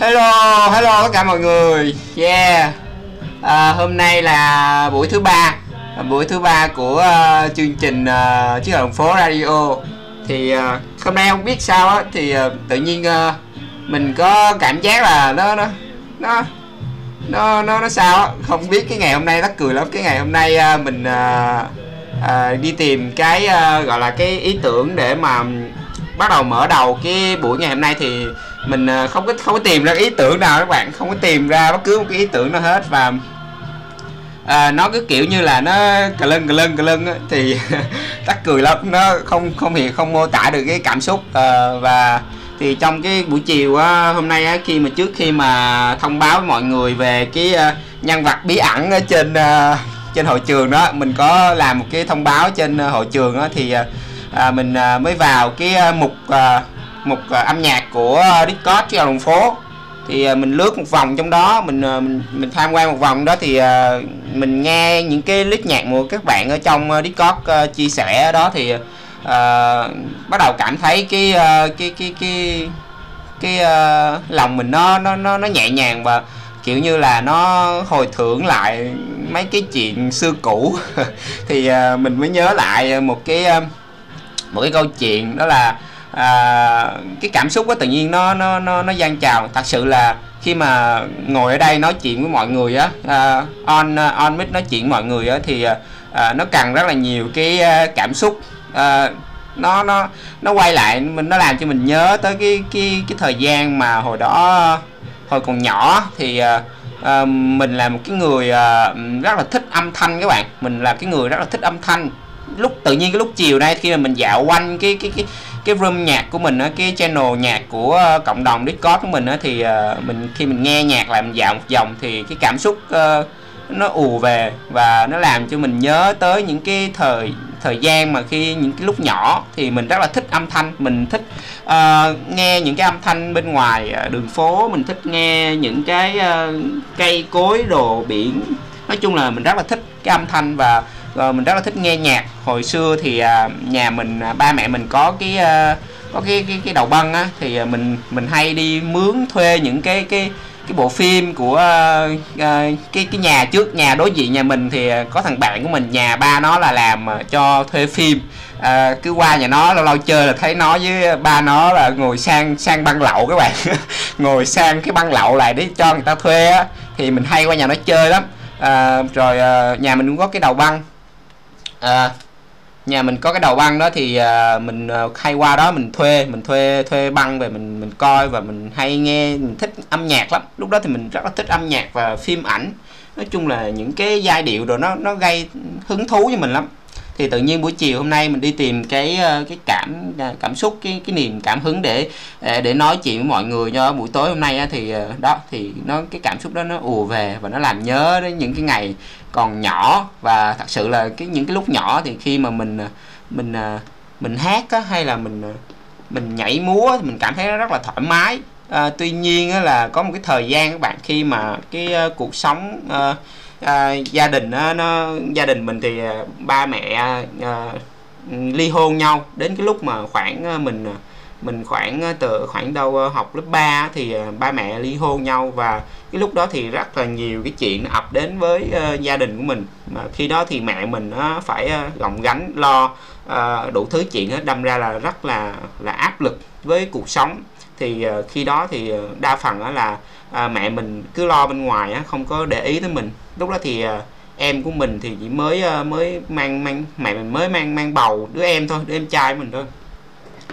Hello, hello tất cả mọi người. Yeah. À, hôm nay là buổi thứ ba, buổi thứ ba của uh, chương trình uh, chiếc đồng phố radio. Thì uh, hôm nay không biết sao á, thì uh, tự nhiên uh, mình có cảm giác là nó nó nó nó nó nó sao á, không biết cái ngày hôm nay nó cười lắm. Cái ngày hôm nay uh, mình uh, uh, đi tìm cái uh, gọi là cái ý tưởng để mà bắt đầu mở đầu cái buổi ngày hôm nay thì mình à, không có không có tìm ra ý tưởng nào các bạn. Không có tìm ra bất cứ một cái ý tưởng nào hết. Và à, nó cứ kiểu như là nó cà lưng cà lưng cà lưng thì tắc cười lắm. Nó không không hiện không mô tả được cái cảm xúc. À, và thì trong cái buổi chiều á, hôm nay á, khi mà trước khi mà thông báo với mọi người về cái uh, nhân vật bí ẩn ở trên uh, trên hội trường đó mình có làm một cái thông báo trên uh, hội trường đó thì uh, mình uh, mới vào cái uh, mục uh, mục ờ, âm nhạc của ờ, Discord trên đường phố. Thì ờ, mình lướt một vòng trong đó mình mình mình tham quan một vòng đó thì mình nghe những cái list nhạc của các bạn ở trong Discord chia sẻ đó thì uh, bắt đầu cảm thấy cái uh, cái cái cái cái uh, lòng mình nó nó nó nó nhẹ nhàng và kiểu như là nó hồi tưởng lại mấy cái chuyện xưa cũ. Thì uh, mình mới nhớ lại một cái một cái câu chuyện đó là à, cái cảm xúc đó tự nhiên nó nó nó nó gian trào. Thật sự là khi mà ngồi ở đây nói chuyện với mọi người á à, on on mic nói chuyện với mọi người á thì à, nó cần rất là nhiều cái à, cảm xúc. À, nó nó nó quay lại mình nó làm cho mình nhớ tới cái cái cái thời gian mà hồi đó hồi còn nhỏ. Thì à, à, mình là một cái người à, rất là thích âm thanh các bạn. Mình là cái người rất là thích âm thanh. Lúc tự nhiên cái lúc chiều nay khi mà mình dạo quanh cái cái cái cái room nhạc của mình á cái channel nhạc của ờ, cộng đồng Discord của mình á thì ờ, mình khi mình nghe nhạc lại mình dạo một vòng thì cái cảm xúc ờ, nó ù về và nó làm cho mình nhớ tới những cái thời thời gian mà khi những cái lúc nhỏ thì mình rất là thích âm thanh. Mình thích uh, nghe những cái âm thanh bên ngoài uh, đường phố. Mình thích nghe những cái uh, cây cối đồ biển. Nói chung là mình rất là thích cái âm thanh và rồi mình rất là thích nghe nhạc. Hồi xưa thì à, nhà mình à, ba mẹ mình có cái ờ, có cái cái cái đầu băng á thì à, mình mình hay đi mướn thuê những cái cái cái bộ phim của uh, uh, cái cái nhà trước nhà đối diện nhà mình thì có thằng bạn của mình nhà ba nó là làm cho thuê phim. Uh, cứ qua nhà nó lâu lâu chơi là thấy nó với ba nó là ngồi sang sang băng lậu các bạn. Ngồi sang cái băng lậu lại để cho người ta thuê á thì mình hay qua nhà nó chơi lắm. Uh, rồi uh, nhà mình cũng có cái đầu băng à, nhà mình có cái đầu băng đó thì à, mình à, hay qua đó mình thuê mình thuê thuê băng về mình mình coi và mình hay nghe mình thích âm nhạc lắm. Lúc đó thì mình rất là thích âm nhạc và phim ảnh. Nói chung là những cái giai điệu rồi nó nó gây hứng thú cho mình lắm. Thì tự nhiên buổi chiều hôm nay mình đi tìm cái cái cảm cảm xúc cái cái niềm cảm hứng để để nói chuyện với mọi người cho buổi tối hôm nay thì đó thì nó cái cảm xúc đó nó ùa về và nó làm nhớ đến những cái ngày còn nhỏ. Và thật sự là cái những cái lúc nhỏ thì khi mà mình à, mình à, mình hát á, hay là mình à, mình nhảy múa thì mình cảm thấy nó rất là thoải mái. À, tuy nhiên á, là có một cái thời gian các bạn khi mà cái uh, cuộc sống uh, uh, gia đình á, nó gia đình mình thì uh, ba mẹ uh, ly hôn nhau. Đến cái lúc mà khoảng uh, mình mình khoảng từ khoảng đâu học lớp 3 thì ba mẹ ly hôn nhau. Và cái lúc đó thì rất là nhiều cái chuyện ập đến với uh, gia đình của mình. Mà khi đó thì mẹ mình uh, phải uh, gồng gánh lo uh, đủ thứ chuyện hết đâm ra là rất là là áp lực với cuộc sống. Thì uh, khi đó thì uh, đa phần uh, là uh, mẹ mình cứ lo bên ngoài uh, không có để ý tới mình. Lúc đó thì uh, em của mình thì chỉ mới uh, mới mang mang mẹ mình mới mang mang bầu đứa em thôi đứa em trai mình thôi.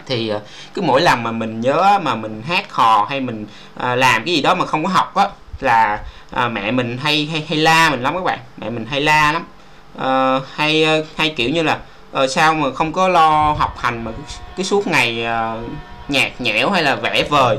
Thì uh, cứ mỗi lần mà mình nhớ mà mình hát hò hay mình uh, làm cái gì đó mà không có học á là à, mẹ mình hay hay hay la mình lắm các bạn. Mẹ mình hay la lắm. À, hay ờ, hay kiểu như là à, sao mà không có lo học hành mà cứ suốt ngày à, nhạt nhẽo hay là vẽ vời.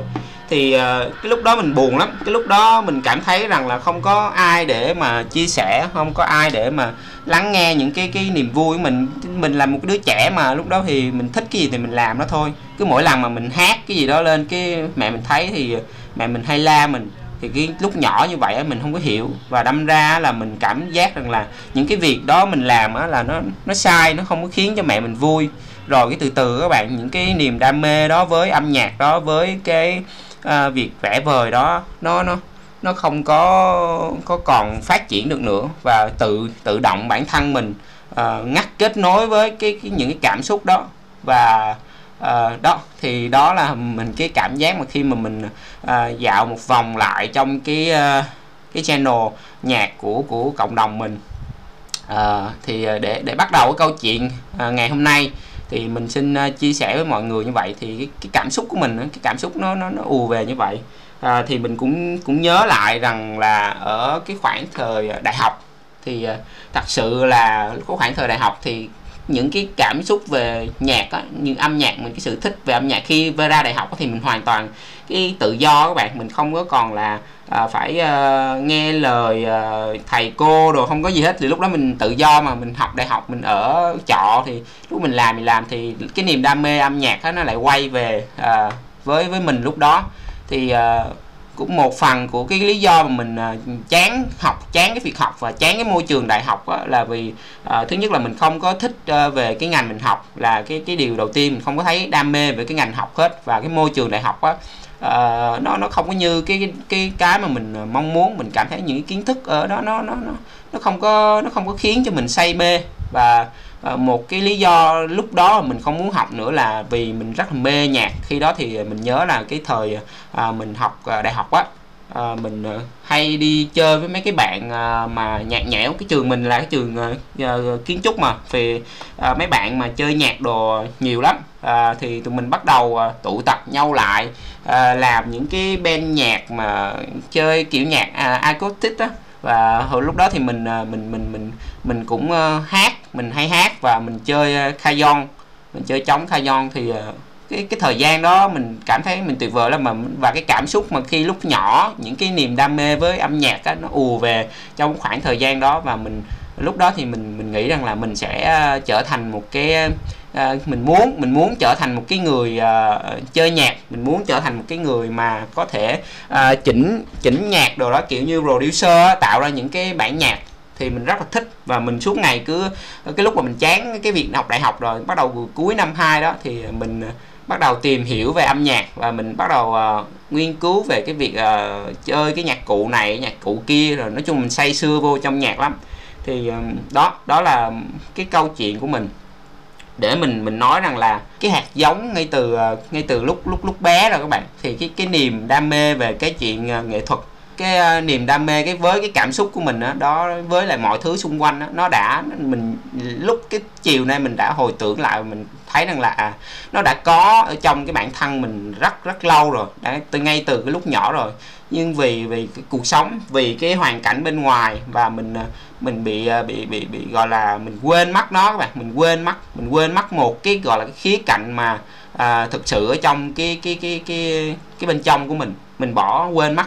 Thì à, cái lúc đó mình buồn lắm. Cái lúc đó mình cảm thấy rằng là không có ai để mà chia sẻ không có ai để mà lắng nghe những cái cái niềm vui của mình. Mình là một đứa trẻ mà lúc đó thì mình thích cái gì thì mình làm nó thôi. Cứ mỗi lần mà mình hát cái gì đó lên cái mẹ mình thấy thì mẹ mình hay la mình thì cái lúc nhỏ như vậy mình không có hiểu. Và đâm ra là mình cảm giác rằng là những cái việc đó mình làm á là nó nó sai nó không có khiến cho mẹ mình vui. Rồi cái từ từ các bạn những cái niềm đam mê đó với âm nhạc đó với cái uh, việc vẽ vời đó nó nó nó không có có còn phát triển được nữa. Và tự tự động bản thân mình uh, ngắt kết nối với cái, cái những cái cảm xúc đó. Và uh, đó thì đó là mình cái cảm giác mà khi mà mình uh, dạo một vòng lại trong cái uh, cái channel nhạc của của cộng đồng mình. Uh, thì để để bắt đầu cái câu chuyện uh, ngày hôm nay thì mình xin uh, chia sẻ với mọi người như vậy thì cái, cái cảm xúc của mình cái cảm xúc nó nó nó ù về như vậy. À, thì mình cũng cũng nhớ lại rằng là ở cái khoảng thời đại học thì uh, thật sự là có khoảng thời đại học thì những cái cảm xúc về nhạc á, như âm nhạc mình cái sự thích về âm nhạc khi về ra đại học thì mình hoàn toàn cái tự do các bạn. Mình không có còn là à, phải à, nghe lời à, thầy cô rồi không có gì hết. Thì lúc đó mình tự do mà mình học đại học mình ở trọ thì lúc mình làm mình làm thì cái niềm đam mê âm nhạc đó nó lại quay về à, với với mình lúc đó. Thì à, cũng một phần của cái lý do mà mình à, chán học chán cái việc học và chán cái môi trường đại học đó, là vì uh, thứ nhất là mình không có thích uh, về cái ngành mình học là cái cái điều đầu tiên mình không có thấy đam mê về cái ngành học hết và cái môi trường đại học á uh, nó nó không có như cái cái cái mà mình mong muốn mình cảm thấy những cái kiến thức ở đó nó nó nó nó không có nó không có khiến cho mình say mê và Ờ, một cái lý do lúc đó mình không muốn học nữa là vì mình rất là mê nhạc. Khi đó thì mình nhớ là cái thời ờ, mình học ờ, đại học á à, mình hay đi chơi với mấy cái bạn mà nhạc nhẽo. Cái trường mình là cái trường kiến trúc mà. Thì mấy bạn mà chơi nhạc đồ nhiều lắm. Thì tụi mình bắt đầu tụ tập nhau lại làm những cái band nhạc mà chơi kiểu nhạc à, acoustic á. Và hồi lúc đó thì mình mình mình mình mình cũng uh, hát mình hay hát và mình chơi ờ, khayon mình chơi trống khayon thì ờ, cái cái thời gian đó mình cảm thấy mình tuyệt vời lắm mà và cái cảm xúc mà khi lúc nhỏ những cái niềm đam mê với âm nhạc á nó ùa về trong khoảng thời gian đó và mình lúc đó thì mình mình nghĩ rằng là mình sẽ uh, trở thành một cái uh, mình muốn mình muốn trở thành một cái người uh, chơi nhạc mình muốn trở thành một cái người mà có thể uh, chỉnh chỉnh nhạc đồ đó kiểu như producer tạo ra những cái bản nhạc thì mình rất là thích. Và mình suốt ngày cứ cái lúc mà mình chán cái việc học đại học rồi bắt đầu cuối năm 2 đó thì mình bắt đầu tìm hiểu về âm nhạc. Và mình bắt đầu uh, nghiên cứu về cái việc uh, chơi cái nhạc cụ này nhạc cụ kia rồi nói chung mình say sưa vô trong nhạc lắm. Thì uh, đó đó là cái câu chuyện của mình. Để mình mình nói rằng là cái hạt giống ngay từ uh, ngay từ lúc lúc lúc bé rồi các bạn. Thì cái cái niềm đam mê về cái chuyện uh, nghệ thuật cái ờ, niềm đam mê cái với cái cảm xúc của mình đó, đó với lại mọi thứ xung quanh đó, nó đã mình lúc cái chiều nay mình đã hồi tưởng lại mình thấy rằng là à, nó đã có ở trong cái bản thân mình rất rất lâu rồi đã từ ngay từ cái lúc nhỏ rồi. Nhưng vì vì cái cuộc sống vì cái hoàn cảnh bên ngoài và mình ờ, mình bị ờ, bị bị bị gọi là mình quên mất nó các bạn mình quên mất mình quên mất một cái gọi là cái khía cạnh mà à, thực sự ở trong cái cái cái cái cái bên trong của mình mình bỏ quên mất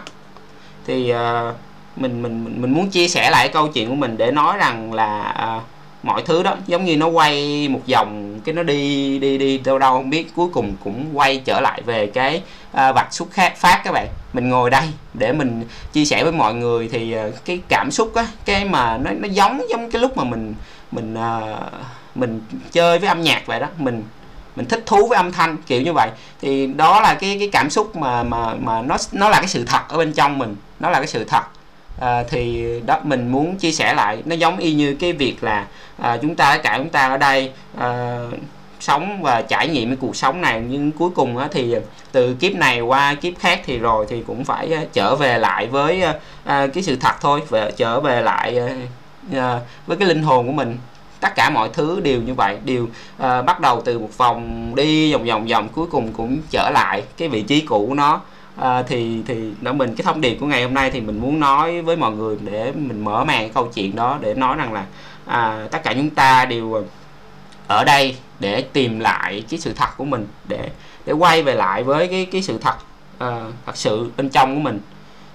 thì uh, mình mình mình muốn chia sẻ lại câu chuyện của mình để nói rằng là uh, mọi thứ đó giống như nó quay một vòng cái nó đi đi đi đâu đâu không biết cuối cùng cũng quay trở lại về cái uh, vạch xuất khác phát các bạn. Mình ngồi đây để mình chia sẻ với mọi người thì uh, cái cảm xúc á cái mà nó nó giống giống cái lúc mà mình mình uh, mình chơi với âm nhạc vậy đó. Mình mình thích thú với âm thanh kiểu như vậy. Thì đó là cái cái cảm xúc mà mà mà nó nó là cái sự thật ở bên trong mình. Nó là cái sự thật. À, thì đó mình muốn chia sẻ lại nó giống y như cái việc là à, chúng ta cả chúng ta ở đây à, sống và trải nghiệm cái cuộc sống này. Nhưng cuối cùng á, thì từ kiếp này qua kiếp khác thì rồi thì cũng phải à, trở về lại với à, à, cái sự thật thôi. Và trở về lại à, à với cái linh hồn của mình tất cả mọi thứ đều như vậy đều uh, bắt đầu từ một vòng đi vòng vòng vòng cuối cùng cũng trở lại cái vị trí cũ của nó. À, thì thì nó mình cái thông điệp của ngày hôm nay thì mình muốn nói với mọi người để mình mở màn cái câu chuyện đó để nói rằng là à, tất cả chúng ta đều ở đây để tìm lại cái sự thật của mình để để quay về lại với cái cái sự thật à, thật sự bên trong của mình.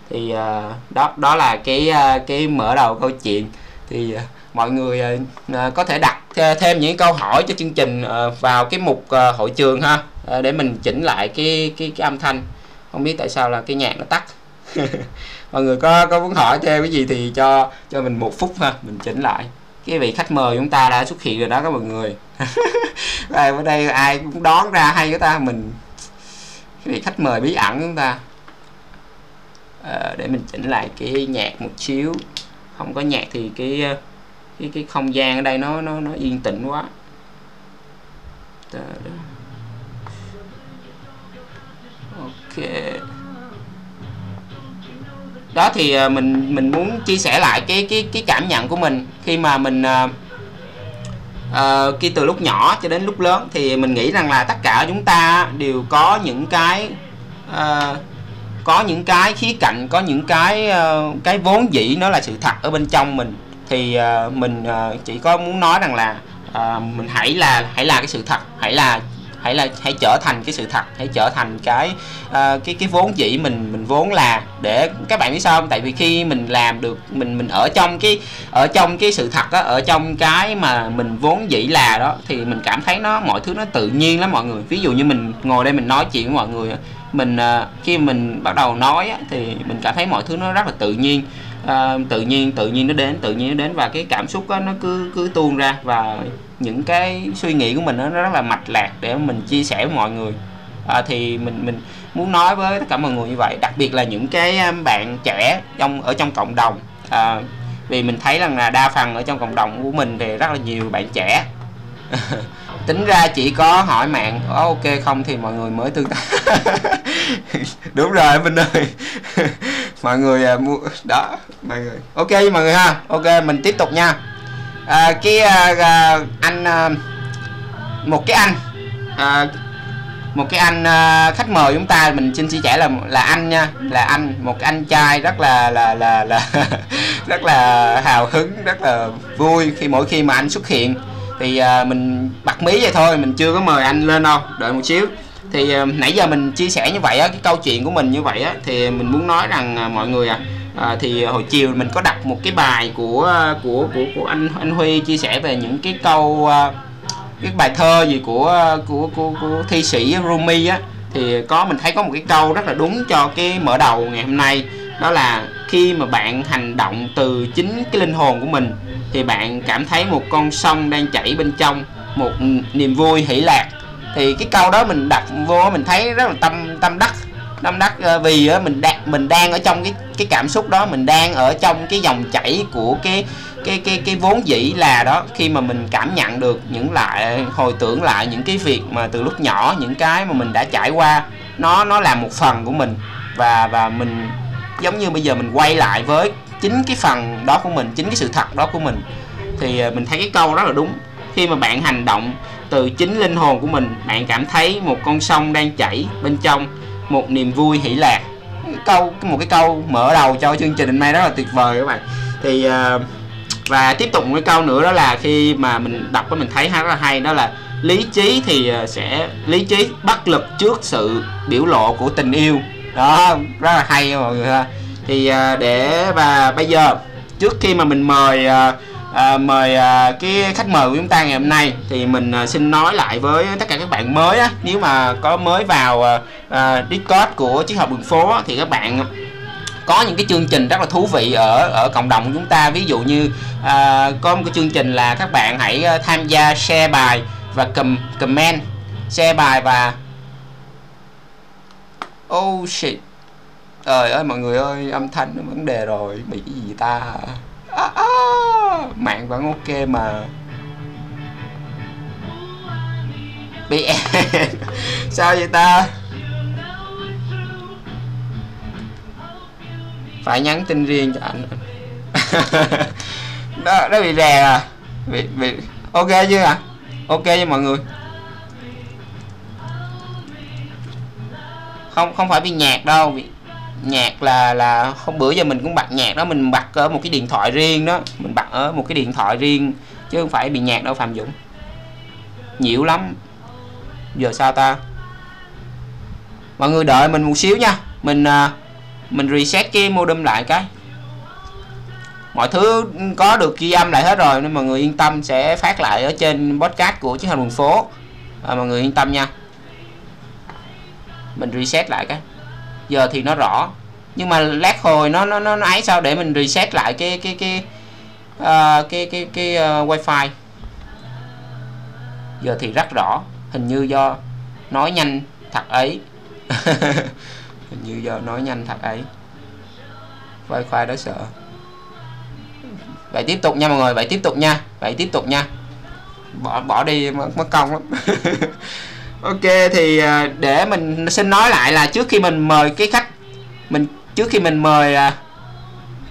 Thì à, đó đó là cái cái mở đầu câu chuyện. Thì mọi người ờ, ờ, có thể đặt thêm những câu hỏi cho chương trình ờ, vào cái mục hội trường ha. Để mình chỉnh lại cái cái cái âm thanh. Không biết tại sao là cái nhạc nó tắt. Mọi người có có muốn hỏi thêm cái gì thì cho cho mình một phút ha mình chỉnh lại. Cái vị khách mời chúng ta đã xuất hiện rồi đó các mọi người. Ở đây ai cũng đón ra hay của ta. Mình cái vị khách mời bí ẩn chúng ta. À, để mình chỉnh lại cái nhạc một xíu. Không có nhạc thì cái cái cái không gian ở đây nó nó nó yên tĩnh quá. Ok. Đó thì à, mình mình muốn chia sẻ lại cái cái cái cảm nhận của mình. Khi mà mình uh, khi từ lúc nhỏ cho đến lúc lớn thì mình nghĩ rằng là tất cả chúng ta đều có những cái uh, có những cái khía cạnh có những cái uh, cái vốn dĩ nó là sự thật ở bên trong mình thì uh, mình uh, chỉ có muốn nói rằng là uh, mình hãy là hãy là cái sự thật hãy là hãy là hãy trở thành cái sự thật hãy trở thành cái uh, cái cái vốn dĩ mình mình vốn là để các bạn biết sao không? Tại vì khi mình làm được mình mình ở trong cái ở trong cái sự thật đó ở trong cái mà mình vốn dĩ là đó thì mình cảm thấy nó mọi thứ nó tự nhiên lắm mọi người. Ví dụ như mình ngồi đây mình nói chuyện với mọi người mình uh, khi mình bắt đầu nói á, thì mình cảm thấy mọi thứ nó rất là tự nhiên uh, tự nhiên tự nhiên nó đến tự nhiên nó đến và cái cảm xúc đó, nó cứ cứ tuôn ra và những cái suy nghĩ của mình nó rất là mạch lạc để mình chia sẻ với mọi người. À, thì mình mình muốn nói với tất cả mọi người như vậy đặc biệt là những cái à, bạn trẻ trong ở trong cộng đồng. À, vì mình thấy rằng là đa phần ở trong cộng đồng của mình thì rất là nhiều bạn trẻ. Tính ra chỉ có hỏi mạng có ok không thì mọi người mới tương tác. Đúng rồi mình ơi. mọi người à, mua đó mọi người. Ok mọi người ha. Ok mình tiếp tục nha. À, cái à, à, anh à, một cái anh. À, một cái anh à, khách mời chúng ta mình xin chia sẻ là là anh nha. Là anh một cái anh trai rất là là là là rất là hào hứng rất là vui khi mỗi khi mà anh xuất hiện. Thì à, mình bật mí vậy thôi mình chưa có mời anh lên đâu. Đợi một xíu thì ờ, nãy giờ mình chia sẻ như vậy á cái câu chuyện của mình như vậy á thì mình muốn nói rằng ờ, mọi người à à, thì hồi chiều mình có đặt một cái bài của của của của anh anh Huy chia sẻ về những cái câu cái bài thơ gì của của của, của thi sĩ Rumi á. Thì có mình thấy có một cái câu rất là đúng cho cái mở đầu ngày hôm nay đó là khi mà bạn hành động từ chính cái linh hồn của mình thì bạn cảm thấy một con sông đang chảy bên trong một niềm vui hỷ lạc thì cái câu đó mình đặt vô mình thấy rất là tâm tâm đắc. Tâm đắc ờ, vì mình đặt mình đang ở trong cái cái cảm xúc đó, mình đang ở trong cái dòng chảy của cái cái cái cái vốn dĩ là đó. Khi mà mình cảm nhận được những lại hồi tưởng lại những cái việc mà từ lúc nhỏ, những cái mà mình đã trải qua, nó nó là một phần của mình. Và và mình, giống như bây giờ mình quay lại với chính cái phần đó của mình, chính cái sự thật đó của mình. Thì ờ, mình thấy cái câu rất là đúng. Khi mà bạn hành động từ chính linh hồn của mình bạn cảm thấy một con sông đang chảy bên trong một niềm vui hỷ lạc. Câu một cái câu mở đầu cho chương trình hôm nay rất là tuyệt vời các bạn. Thì uh, và tiếp tục một cái câu nữa đó là khi mà mình đọc mình thấy rất là hay đó là lý trí thì ờ, sẽ lý trí bất lực trước sự biểu lộ của tình yêu. Đó rất là hay mọi người ha. Thì ờ, để và bây giờ trước khi mà mình mời uh, à, mời à, cái khách mời của chúng ta ngày hôm nay thì mình à, xin nói lại với tất cả các bạn mới á. Nếu mà có mới vào à, à, Discord của chiếc hộp đường phố á, thì các bạn có những cái chương trình rất là thú vị ở ở cộng đồng của chúng ta. Ví dụ như à, có một cái chương trình là các bạn hãy à, tham gia share bài và com comment. Share bài và oh shit. Trời ơi mọi người ơi âm thanh nó vấn đề rồi. Bị cái gì ta? À, à, mạng vẫn ok mà. Bị sao vậy ta? Phải nhắn tin riêng cho anh. Đó nó bị rè à. Bị bị ok chưa à? ok với mọi người. Không không phải bị nhạc đâu bị nhạc là là hôm bữa giờ mình cũng bật nhạc đó mình bật ở một cái điện thoại riêng đó mình bật ở một cái điện thoại riêng chứ không phải bị nhạc đâu phạm dũng. Nhiễu lắm. Giờ sao ta? Mọi người đợi mình một xíu nha. Mình à, mình reset cái modem lại cái. Mọi thứ có được ghi âm lại hết rồi nên mọi người yên tâm sẽ phát lại ở trên podcast của chiến hành đường phố. À, mọi người yên tâm nha. Mình reset lại cái giờ thì nó rõ. Nhưng mà lát hồi nó nó nó, nó ấy sao để mình reset lại cái cái cái uh, cái cái cái uh, wifi? Giờ thì rất rõ. Hình như do nói nhanh thật ấy. Hình như do nói nhanh thật ấy. Wifi khoai đó sợ. Vậy tiếp tục nha mọi người vậy tiếp tục nha vậy tiếp tục nha. Bỏ bỏ đi mất công lắm. ok thì à, để mình xin nói lại là trước khi mình mời cái khách mình trước khi mình mời à,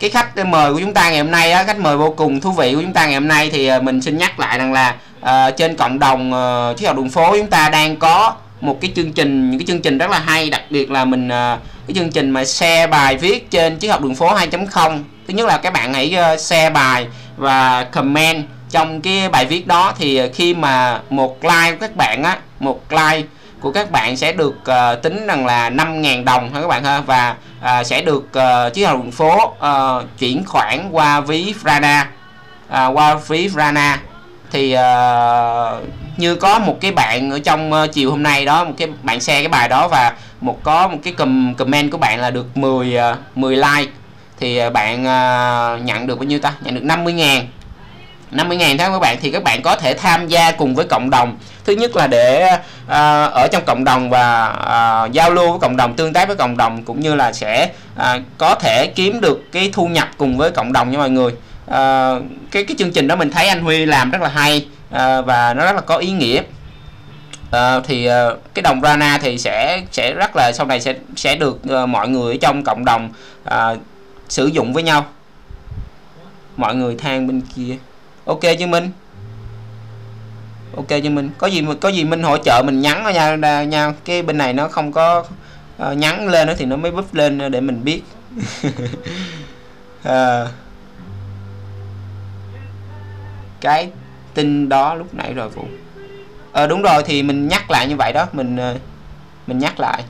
cái khách mời của chúng ta ngày hôm nay á, khách mời vô cùng thú vị của chúng ta ngày hôm nay thì à, mình xin nhắc lại rằng là uh, trên cộng đồng uh, chiếc học đường phố chúng ta đang có một cái chương trình những cái chương trình rất là hay đặc biệt là mình uh, cái chương trình mà share bài viết trên chiếc học đường phố 2.0 thứ nhất là các bạn hãy uh, share bài và comment trong cái bài viết đó thì khi mà một like của các bạn á một like của các bạn sẽ được uh, tính rằng là 5.000 đồng ha các bạn ha. Và uh, sẽ được uh, chiếc học phố uh, chuyển khoản qua ví Frana. Uh, qua ví Frana. Thì uh, như có một cái bạn ở trong uh, chiều hôm nay đó một cái bạn share cái bài đó và một có một cái com comment của bạn là được 10 uh, 10 like. Thì uh, bạn uh, nhận được bao nhiêu ta? Nhận được 50 ngàn. 50 ngàn tháng các bạn. Thì các bạn có thể tham gia cùng với cộng đồng thứ nhất là để à, ở trong cộng đồng và à, giao lưu với cộng đồng tương tác với cộng đồng cũng như là sẽ à, có thể kiếm được cái thu nhập cùng với cộng đồng nha mọi người. À, cái cái chương trình đó mình thấy anh Huy làm rất là hay à, và nó rất là có ý nghĩa. À, thì à, cái đồng Rana thì sẽ sẽ rất là sau này sẽ sẽ được à, mọi người ở trong cộng đồng à, sử dụng với nhau. Mọi người than bên kia. Ok chứ minh? Ok cho mình có gì có gì mình hỗ trợ mình nhắn nha nha. Cái bên này nó không có uh, nhắn lên thì nó mới búp lên để mình biết. À, cái tin đó lúc nãy rồi vụ ờ đúng rồi thì mình nhắc lại như vậy đó. Mình ờ, mình nhắc lại.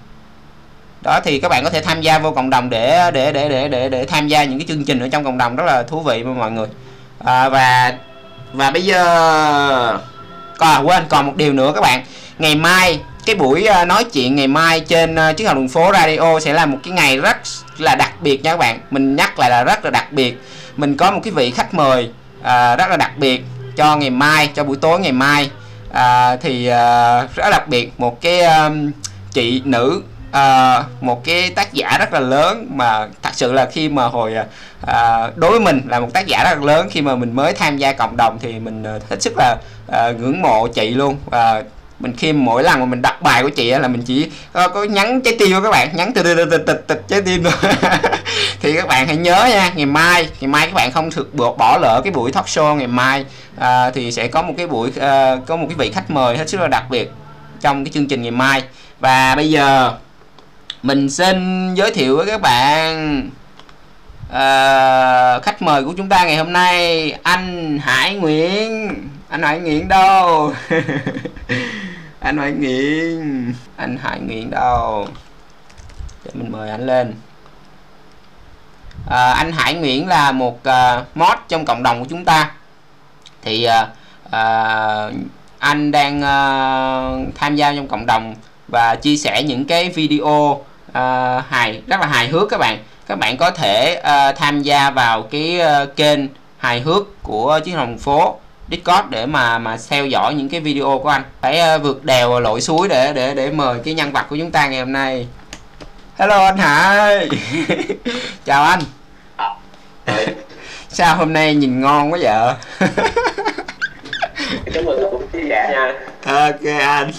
Đó thì các bạn có thể tham gia vô cộng đồng để để để để để để tham gia những cái chương trình ở trong cộng đồng. Rất là thú vị mọi người. À, và và bây giờ còn quên còn một điều nữa các bạn. Ngày mai cái buổi ờ, nói chuyện ngày mai trên ờ, chiếc hào đường phố radio sẽ là một cái ngày rất là đặc biệt nha các bạn. Mình nhắc lại là rất là đặc biệt. Mình có một cái vị khách mời uh, rất là đặc biệt cho ngày mai cho buổi tối ngày mai. Uh, thì uh, rất đặc biệt. Một cái um, chị nữ à, một cái tác giả rất là lớn mà thật sự là khi mà hồi à, đối với mình là một tác giả rất là lớn khi mà mình mới tham gia cộng đồng thì mình hết sức là à, ngưỡng mộ chị luôn. Và mình khi mỗi lần mà mình đặt bài của chị là mình chỉ có, có nhắn trái tim các bạn nhắn từ từ từ từ từ trái tim rồi thì các bạn hãy nhớ nha ngày mai ngày mai các bạn không thực bỏ, bỏ lỡ cái buổi talk show ngày mai à, thì sẽ có một cái buổi à, có một cái vị khách mời hết sức là đặc biệt trong cái chương trình ngày mai. Và bây giờ mình xin giới thiệu với các bạn uh, khách mời của chúng ta ngày hôm nay anh Hải Nguyễn. Anh Hải Nguyễn đâu? Anh Hải Nguyễn. Anh Hải Nguyễn đâu? Để mình mời anh lên. À, anh Hải Nguyễn là một uh, mod trong cộng đồng của chúng ta. Thì uh, uh, anh đang uh, tham gia trong cộng đồng và chia sẻ những cái video uh, hài rất là hài hước các bạn. Các bạn có thể uh, tham gia vào cái uh, kênh hài hước của chiến hồng phố Discord để mà mà theo dõi những cái video của anh. Phải uh, vượt đèo lội suối để để để mời cái nhân vật của chúng ta ngày hôm nay. Hello anh Hải. Chào anh. Sao hôm nay nhìn ngon quá vậy? Chúc mừng nha. Ok anh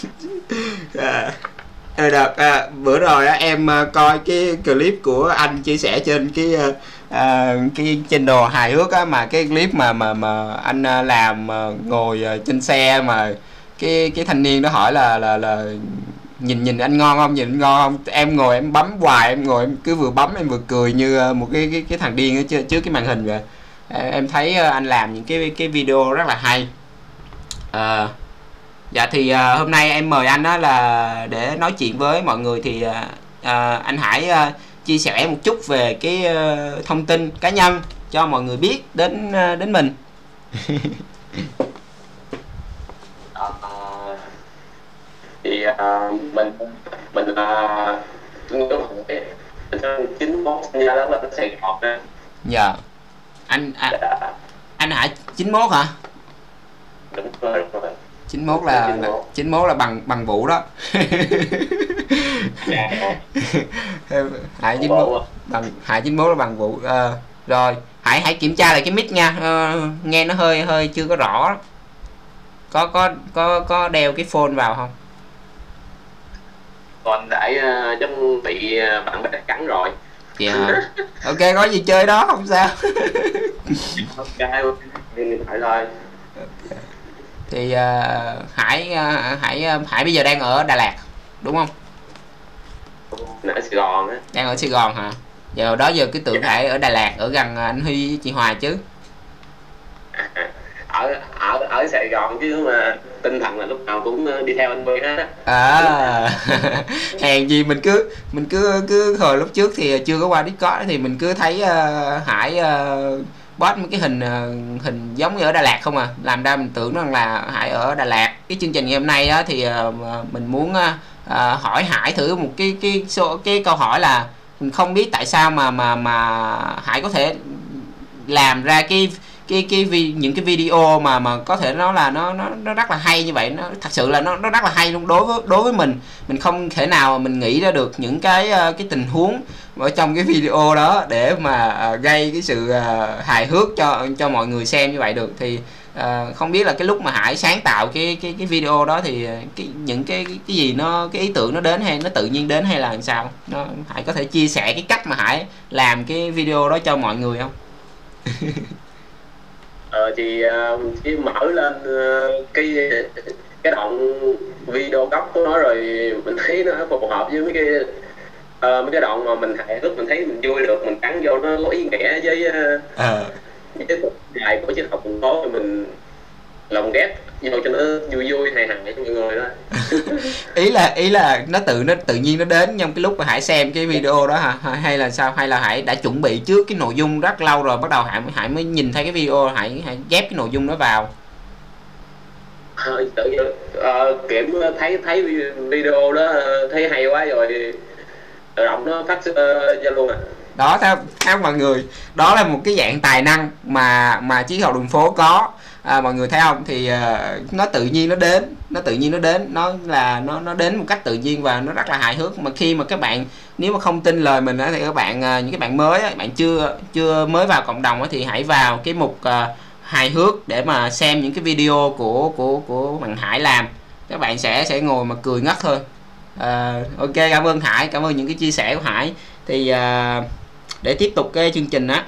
Ờ, đợt à, ờ, bữa rồi á em ờ, coi cái clip của anh chia sẻ trên cái à, cái channel hài hước á mà cái clip mà mà mà anh làm mà ngồi trên xe mà cái cái thanh niên đó hỏi là là là nhìn nhìn anh ngon không? Nhìn anh ngon không? Em ngồi em bấm hoài em ngồi em cứ vừa bấm em vừa cười như một cái cái cái thằng điên ở trước, trước cái màn hình vậy. Em thấy anh làm những cái cái video rất là hay. À, dạ thì uh, hôm nay em mời anh đó là để nói chuyện với mọi người thì uh, uh, anh Hải uh, chia sẻ một chút về cái uh, thông tin cá nhân cho mọi người biết đến uh, đến mình. À, thì uh, mình mình là uh, chín mốt sinh ra lớn lên Sài Gòn dạ. Anh à, dạ. anh Hải chín mốt hả? Đúng rồi, đúng rồi 91 là, là 91 là bằng bằng vũ đó. Dạ. hải 91 bằng hải 91 là bằng vũ Ờ, rồi. Hãy hãy kiểm tra lại cái mic nha Ờ, nghe nó hơi hơi chưa có rõ. Có có có có đeo cái phone vào không? Còn đã uh, giống bị ờ, bạn bè cắn rồi. Dạ. Ok có gì chơi đó không sao. Ok điện thoại thôi thì ờ, hải ờ, hải ờ, hải bây giờ đang ở đà lạt đúng không? Ở sài gòn á. Đang ở sài gòn hả? Giờ đó giờ cái tưởng Dạ. hải ở đà lạt ở gần anh huy với chị hòa chứ. Ở ở ở sài gòn chứ mà tinh thần là lúc nào cũng ờ, đi theo anh Huy hết á. À hèn gì mình cứ mình cứ cứ hồi lúc trước thì chưa có qua discord thì mình cứ thấy ờ, hải uh, post mấy cái hình ờ, hình giống như ở đà lạt không à? Làm ra mình tưởng rằng là hải ở đà lạt. Cái chương trình ngày hôm nay á, thì ờ, mình muốn ờ, hỏi hải thử một cái cái số cái câu hỏi là mình không biết tại sao mà mà mà hải có thể làm ra cái cái cái vi, những cái video mà mà có thể nói là nó nó nó rất là hay như vậy. Nó thật sự là nó nó rất là hay luôn. Đối với đối với mình mình không thể nào mà mình nghĩ ra được những cái ờ, cái tình huống ở trong cái video đó để mà ờ, gây cái sự ờ, hài hước cho cho mọi người xem như vậy được. Thì không biết là cái lúc mà Hải sáng tạo cái cái cái video đó thì cái những cái cái gì nó cái ý tưởng nó đến hay nó tự nhiên đến hay là làm sao? Nó Hải có thể chia sẻ cái cách mà Hải làm cái video đó cho mọi người không? ờ thì ờ, chỉ mở lên ờ, cái cái đoạn video gốc của nó rồi mình thấy nó phù hợp với mấy cái ờ, mấy cái đoạn mà mình hài hước mình thấy mình vui được mình cắn vô nó có ý nghĩa với ờ với dài của triết học thì mình lồng ghép vô cho nó vui vui hài hài cho mọi người đó ý là ý là nó tự nó tự nhiên nó đến trong cái lúc mà hải xem cái video đó hả? Hay- là sao? Hay là hải đã chuẩn bị trước cái nội dung rất lâu rồi bắt đầu hải hải mới nhìn thấy cái video hải hải ghép cái nội dung đó vào? Ờ, tự nhiên ờ, kiểm thấy thấy video đó ờ, thấy hay quá rồi tự động nó phát ra luôn à. Đó theo theo mọi người đó là một cái dạng tài năng mà mà triết học đường phố có à, mọi người thấy không? Thì uh, nó tự nhiên nó đến. Nó tự nhiên nó đến. Nó là nó nó đến một cách tự nhiên và nó rất là hài hước. Mà khi mà các bạn nếu mà không tin lời mình á, thì các bạn ờ, những cái bạn mới á, bạn chưa chưa mới vào cộng đồng á, thì hãy vào cái mục uh, hài hước để mà xem những cái video của của của bạn Hải làm. Các bạn sẽ sẽ ngồi mà cười ngất thôi. Uh, ok cảm ơn Hải. Cảm ơn những cái chia sẻ của Hải. Thì uh, để tiếp tục cái chương trình á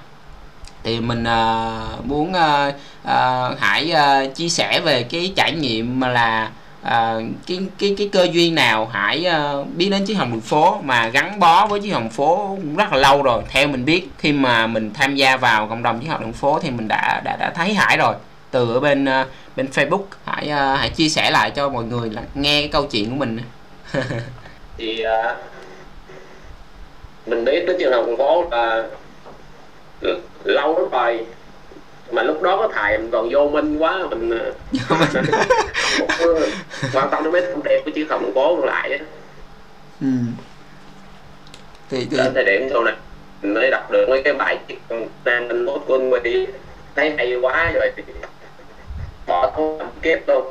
thì mình uh, muốn uh, uh, Hải uh, chia sẻ về cái trải nghiệm mà là uh, cái cái cái cơ duyên nào Hải uh, biết đến chiếc hồng đường phố mà gắn bó với chiếc hồng phố cũng rất là lâu rồi. Theo mình biết khi mà mình tham gia vào cộng đồng chiếc hồng đường phố thì mình đã đã đã thấy Hải rồi. Từ ở bên uh, bên Facebook hãy uh, hãy chia sẻ lại cho mọi người là nghe cái câu chuyện của mình thì uh, mình biết tới trường học đường phố là lâu lắm rồi. Mà lúc đó có thầy mình còn vô minh quá mình ờ, không quan tâm đến mấy thông điệp trường học thành phố lại á. Ừ. thì, thì đến thời điểm sau này mình mới đọc được mấy cái bài chiếc nam anh mốt của anh Huy thấy hay quá rồi. Bỏ thuốc làm kép luôn.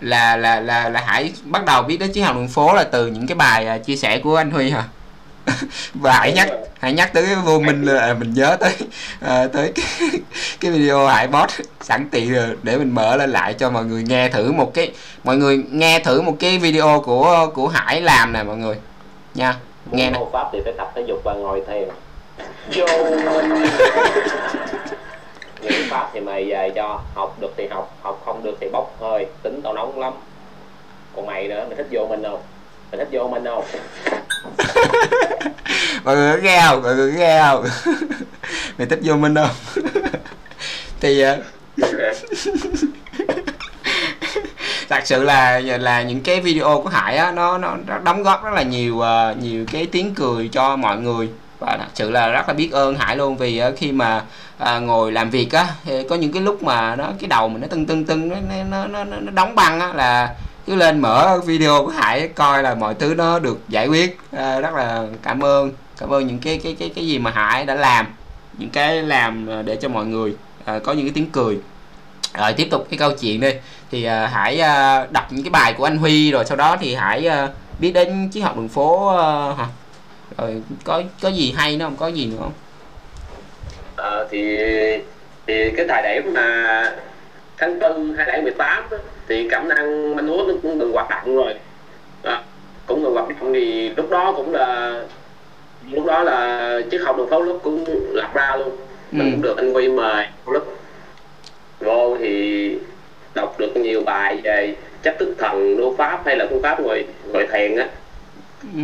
Là là là là Hải bắt đầu biết đến chiếc hồng đường phố là từ những cái bài à, chia sẻ của anh Huy hả? và Hải nhắc Hải nhắc tới cái vô minh là mình nhớ tới à, tới cái, cái video Hải post sẵn tiện rồi để mình mở lên lại cho mọi người nghe thử một cái mọi người nghe thử một cái video của của Hải làm nè mọi người nha nghe nè. pháp thì phải tập thể dục và ngồi thiền vô những pháp thì mày về cho học được thì học học không được thì bốc hơi tính tao nóng lắm. Còn mày nữa mày thích vô mình không? Mày thích vô mình không mọi người có nghe không? Mọi người có nghe không? Mày thích vô minh không? Thì ờ, thật sự là là những cái video của Hải á nó nó nó đóng góp rất là nhiều uh, nhiều cái tiếng cười cho mọi người. Và thật sự là rất là biết ơn Hải luôn vì uh, khi mà à, ngồi làm việc á thì có những cái lúc mà nó cái đầu mình nó tưng tưng tưng nó nó nó, nó, nó đóng băng á là cứ lên mở video của Hải coi là mọi thứ nó được giải quyết. À, rất là cảm ơn. Cảm ơn những cái cái cái cái gì mà Hải đã làm những cái làm để cho mọi người à, có những cái tiếng cười. Rồi tiếp tục cái câu chuyện đi. Thì à, hải à, đọc những cái bài của anh huy rồi sau đó thì hải à, biết đến triết học đường phố à, hả? Rồi có có gì hay nữa không? Có gì nữa không? À, thì thì cái thời điểm mà tháng tư 2018 thì cảm năng manh mối nó cũng ngừng hoạt động rồi. À, cũng ngừng hoạt động thì lúc đó cũng là lúc đó là chiếc học đường phố lúc cũng lập ra luôn. Mình ừ. cũng được anh Quy mời lúc vô thì đọc được nhiều bài về chấp tức thần đô pháp hay là phương pháp ngồi ngồi thiền á. Ừ.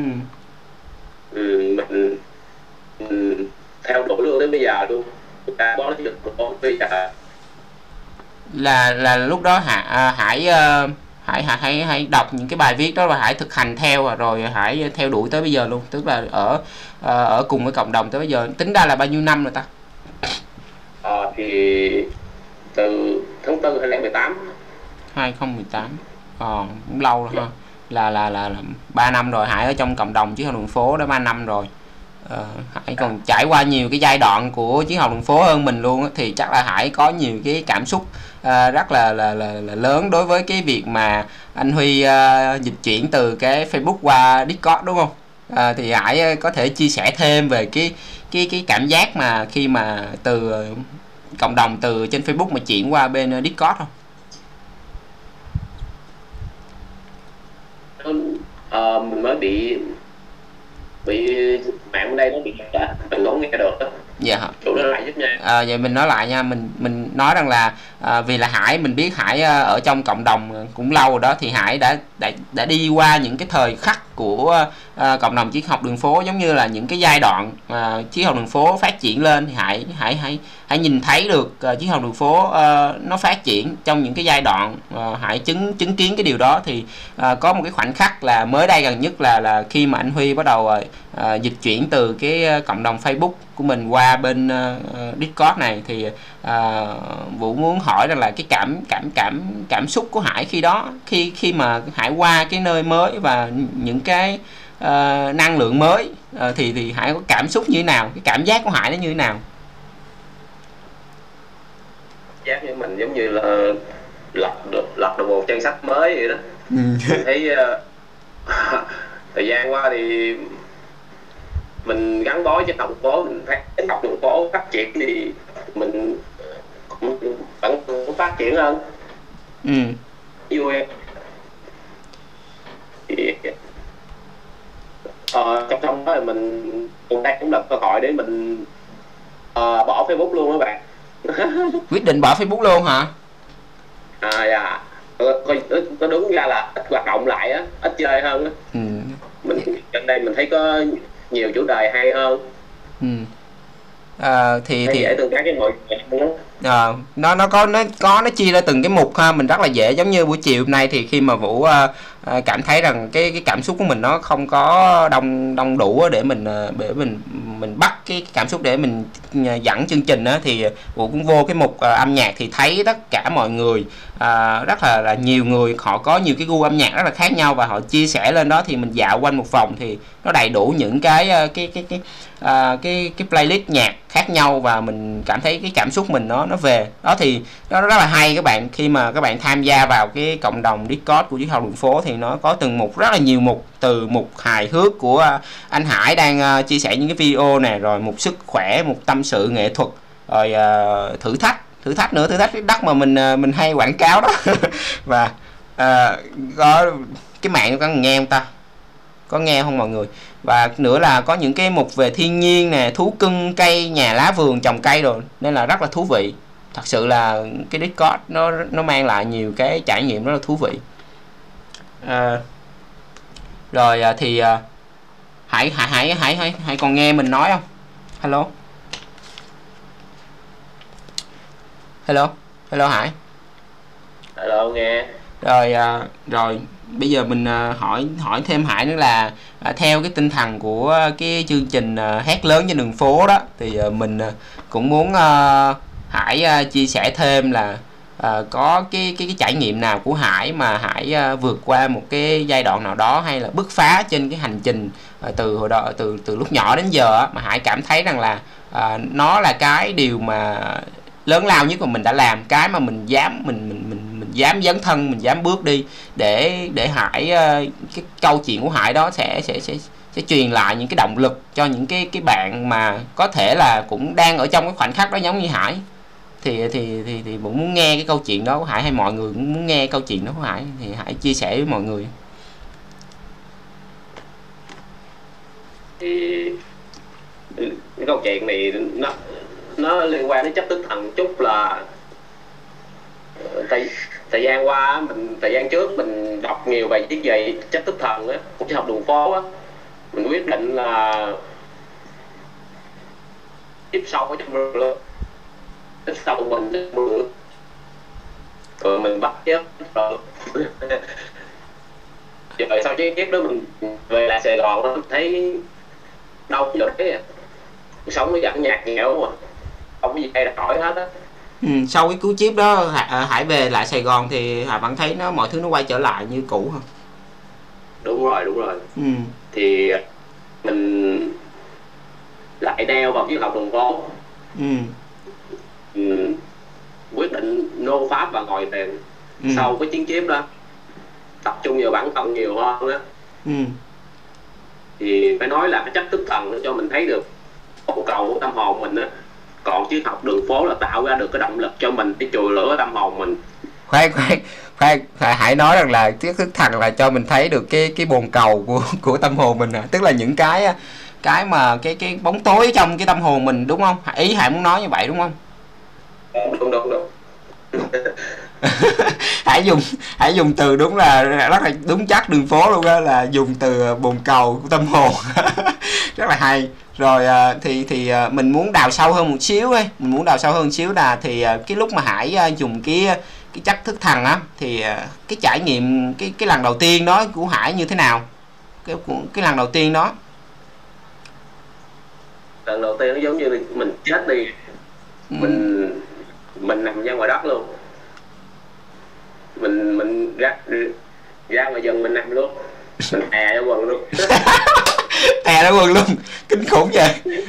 ừ, mình, mình theo đuổi luôn đến bây giờ luôn. Ra đó được bây giờ là là lúc đó hạ à, hải uh, hải hải hãy hãy đọc những cái bài viết đó và hãy thực hành theo rồi hãy theo đuổi tới bây giờ luôn. Tức là ở ờ, ở cùng với cộng đồng tới bây giờ. Tính ra là bao nhiêu năm rồi ta? À, thì từ tháng 4 2018 2018 còn ờ, cũng lâu rồi ha. Là là là, là 3 năm rồi. Hải ở trong cộng đồng chiến học đường phố đã 3 năm rồi. Ờ, Hải còn trải qua nhiều cái giai đoạn của chiến học đường phố hơn mình luôn thì chắc là Hải có nhiều cái cảm xúc À, rất là, là là là lớn đối với cái việc mà anh Huy uh, dịch chuyển từ cái Facebook qua Discord đúng không? À, thì Hải à, có thể chia sẻ thêm về cái cái cái cảm giác mà khi mà từ cộng đồng từ trên Facebook mà chuyển qua bên Discord không? uh, mình mới bị bị mạng ở đây nó bị mình không nghe được đó dạ. Chủ nói lại giúp nha. À, vậy mình nói lại nha. Mình mình nói rằng là à, vì là hải mình biết hải à, ở trong cộng đồng cũng lâu rồi đó thì hải đã đã, đã đi qua những cái thời khắc của à, cộng đồng triết học đường phố giống như là những cái giai đoạn à, triết học đường phố phát triển lên. Thì hải hải hãy hãy nhìn thấy được uh, triết học đường phố uh, nó phát triển trong những cái giai đoạn uh, hãy chứng chứng kiến cái điều đó. Thì uh, có một cái khoảnh khắc là mới đây gần nhất là là khi mà anh Huy bắt đầu uh, dịch chuyển từ cái cộng đồng Facebook của mình qua bên uh, Discord này thì uh, Vũ muốn hỏi rằng là cái cảm cảm cảm cảm xúc của Hải khi đó khi khi mà Hải qua cái nơi mới và những cái uh, năng lượng mới uh, thì thì Hải có cảm xúc như thế nào? Cái cảm giác của Hải nó như thế nào? Giác như mình giống như là lật được lật được một trang sách mới vậy đó. Ừ. thấy uh, thời gian qua thì mình gắn bó với tổng phố mình thấy cái tổng phố phát triển thì mình cũng vẫn phát triển hơn. Ừ. vui thì uh, trong trong đó thì mình cũng đây cũng là cơ hội để mình uh, bỏ facebook luôn các bạn. Quyết định bỏ facebook luôn hả? À dạ. Có đúng ra là ít hoạt động lại á ít chơi hơn á. Ừ. mình gần đây mình thấy có nhiều chủ đề hay hơn. Ừ. à, thì hay thì dễ tương tác với mọi người à, nó nó có nó có nó chia ra từng cái mục ha mình rất là dễ. Giống như buổi chiều hôm nay thì khi mà vũ uh, cảm thấy rằng cái cái cảm xúc của mình nó không có đông đông đủ để mình uh, để mình mình bắt cái cảm xúc để mình dẫn chương trình á thì vũ cũng vô cái mục uh, âm nhạc thì thấy tất cả mọi người à, rất là là nhiều người họ có nhiều cái gu âm nhạc rất là khác nhau và họ chia sẻ lên đó thì mình dạo quanh một vòng thì nó đầy đủ những cái ờ, cái cái cái à, cái cái playlist nhạc khác nhau và mình cảm thấy cái cảm xúc mình nó nó về. Đó thì nó rất là hay các bạn khi mà các bạn tham gia vào cái cộng đồng discord của chiếc học đường phố thì nó có từng mục rất là nhiều mục từ mục hài hước của anh hải đang ờ, chia sẻ những cái video này rồi một sức khỏe một tâm sự nghệ thuật rồi uh, thử thách thử thách nữa thử thách cái đất mà mình à, mình hay quảng cáo đó. Và uh, có cái mạng có nghe không ta? Có nghe không mọi người? Và nữa là có những cái mục về thiên nhiên nè thú cưng cây nhà lá vườn trồng cây rồi nên là rất là thú vị. Thật sự là cái Discord nó nó mang lại nhiều cái trải nghiệm rất là thú vị. À, rồi à, thì hãy hãy hãy hãy hãy hãy còn nghe mình nói không? Hello? Hello? Hello hải? Hello nghe. Rồi à, rồi bây giờ mình à, hỏi hỏi thêm hải nữa là à, theo cái tinh thần của cái chương trình à, hát lớn trên đường phố đó thì à, mình à, cũng muốn à, hải à, chia sẻ thêm là à, có cái, cái cái trải nghiệm nào của hải mà hải à, vượt qua một cái giai đoạn nào đó hay là bứt phá trên cái hành trình à, từ hồi đó từ từ lúc nhỏ đến giờ mà hải cảm thấy rằng là à, nó là cái điều mà lớn lao nhất mà mình đã làm. Cái mà mình dám, mình mình mình mình dám dấn thân, mình dám bước đi để để hải ờ, cái câu chuyện của hải đó sẽ sẽ sẽ sẽ truyền lại những cái động lực cho những cái cái bạn mà có thể là cũng đang ở trong cái khoảnh khắc đó giống như hải. Thì thì thì thì cũng muốn nghe cái câu chuyện đó của hải hay mọi người cũng muốn nghe câu chuyện đó của hải thì hải chia sẻ với mọi người. Thì, cái câu chuyện này nó nó liên quan đến chất tinh thần chút là ờ, thời thời gian qua mình, thời gian trước mình đọc nhiều bài viết về chất tinh thần á cũng học đường phố á, mình quyết định là tiếp sau ở trong mưa luôn tiếp sau mình mưa rồi mình bắt chứ rồi rồi sau cái chiếc đó mình về lại Sài Gòn thấy đau giờ thế à. cuộc sống nó vẫn nhạt nhẽo mà không có gì thay đổi hết á ừ, sau cái cú chip đó hải, hải về lại Sài Gòn thì hải vẫn thấy nó mọi thứ nó quay trở lại như cũ hả đúng rồi đúng rồi ừ. thì mình lại đeo vào chiếc học đường phố ừ. ừ. quyết định nô pháp và ngồi tiền Ừ. sau cái chiến chip đó tập trung vào bản thân nhiều hơn á ừ. thì phải nói là cái chất tinh thần nó cho mình thấy được cầu của tâm hồn mình á còn chứ học đường phố là tạo ra được cái động lực cho mình để chùi lửa tâm hồn mình. Khoan khoan khoan hãy nói rằng là chiếc thức thần là cho mình thấy được cái cái bồn cầu của của tâm hồn mình à tức là những cái cái mà cái cái bóng tối trong cái tâm hồn mình đúng không? Ý hãy muốn nói như vậy đúng không? Đúng đúng đúng. Hãy dùng hãy dùng từ đúng là rất là đúng chắc đường phố luôn á là dùng từ bồn cầu của tâm hồn. Rất là hay rồi à, thì thì à, mình muốn đào sâu hơn một xíu ấy. Mình muốn đào sâu hơn một xíu là thì à, cái lúc mà hải dùng cái cái chất thức thần á thì cái trải nghiệm cái cái lần đầu tiên đó của hải như thế nào? Cái cái lần đầu tiên đó. Lần đầu tiên nó giống như mình chết đi. Ừ. mình mình nằm ra ngoài đất luôn. Mình mình ra ra ngoài rừng mình nằm luôn hè ra quần luôn. Hè ra quần luôn. Kinh khủng vậy.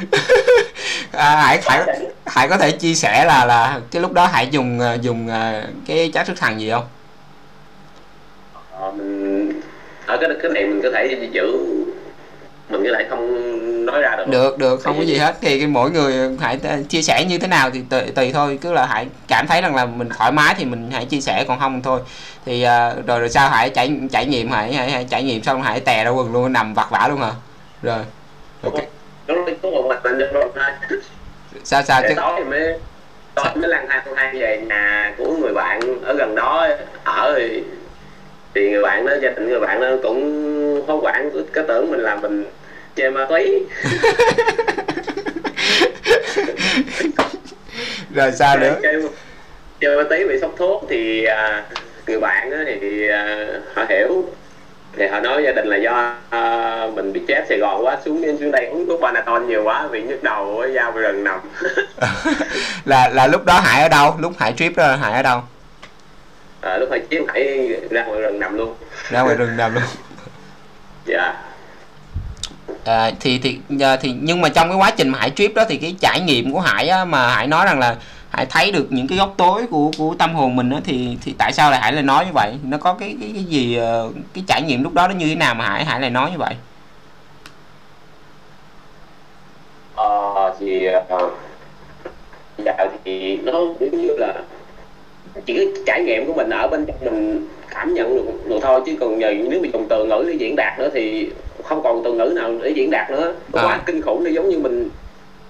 À, hải hải hải có thể chia sẻ là là cái lúc đó hải dùng à, dùng à, cái chất thức thần gì không? Ờ, mình ở cái cái này mình có thể giữ mình có thể không nói ra được. Được được không có gì hết. Thì mỗi người hãy chia sẻ như thế nào thì tùy, tùy thôi. Cứ là hãy cảm thấy rằng là mình thoải mái thì mình hãy chia sẻ còn không thôi. Thì uh, rồi rồi sao? Hãy trải trải nghiệm hãy, hãy, hãy trải nghiệm xong hãy tè ra quần luôn nằm vặt vả luôn hả? Rồi okay. sao sao chứ? tối mới tối mới lang thang thang về nhà của người bạn ở gần đó ở thì người bạn đó gia đình người bạn đó cũng hốt quản cái tưởng mình là mình chơi ma túy. Rồi sao nữa? Chơi, chơi ma túy bị sốc thuốc thì à, người bạn đó thì à, họ hiểu. Thì họ nói gia đình là do à, mình bị chết Sài Gòn quá xuống xuống đây uống thuốc Panadol nhiều quá bị nhức đầu dao rừng nằm. Là là lúc đó Hải ở đâu? Lúc Hải trip đó Hải ở đâu à, lúc Hải trip Hải ra ngoài rừng nằm luôn. Ra ngoài rừng nằm luôn. Dạ. À, thì thì à, thì nhưng mà trong cái quá trình mà hải trip đó thì cái trải nghiệm của hải á, mà hải nói rằng là hải thấy được những cái góc tối của của tâm hồn mình á, thì thì tại sao lại hải lại nói như vậy? Nó có cái cái cái gì ờ, cái trải nghiệm lúc đó nó như thế nào mà hải hải lại nói như vậy? Ờ thì uh, dạ thì nó giống như là chỉ cái trải nghiệm của mình ở bên trong mình cảm nhận được, được thôi chứ còn nhờ nếu mà dùng từ ngữ để diễn đạt nữa thì không còn từ ngữ nào để diễn đạt nữa. Nó à. quá kinh khủng nó giống như mình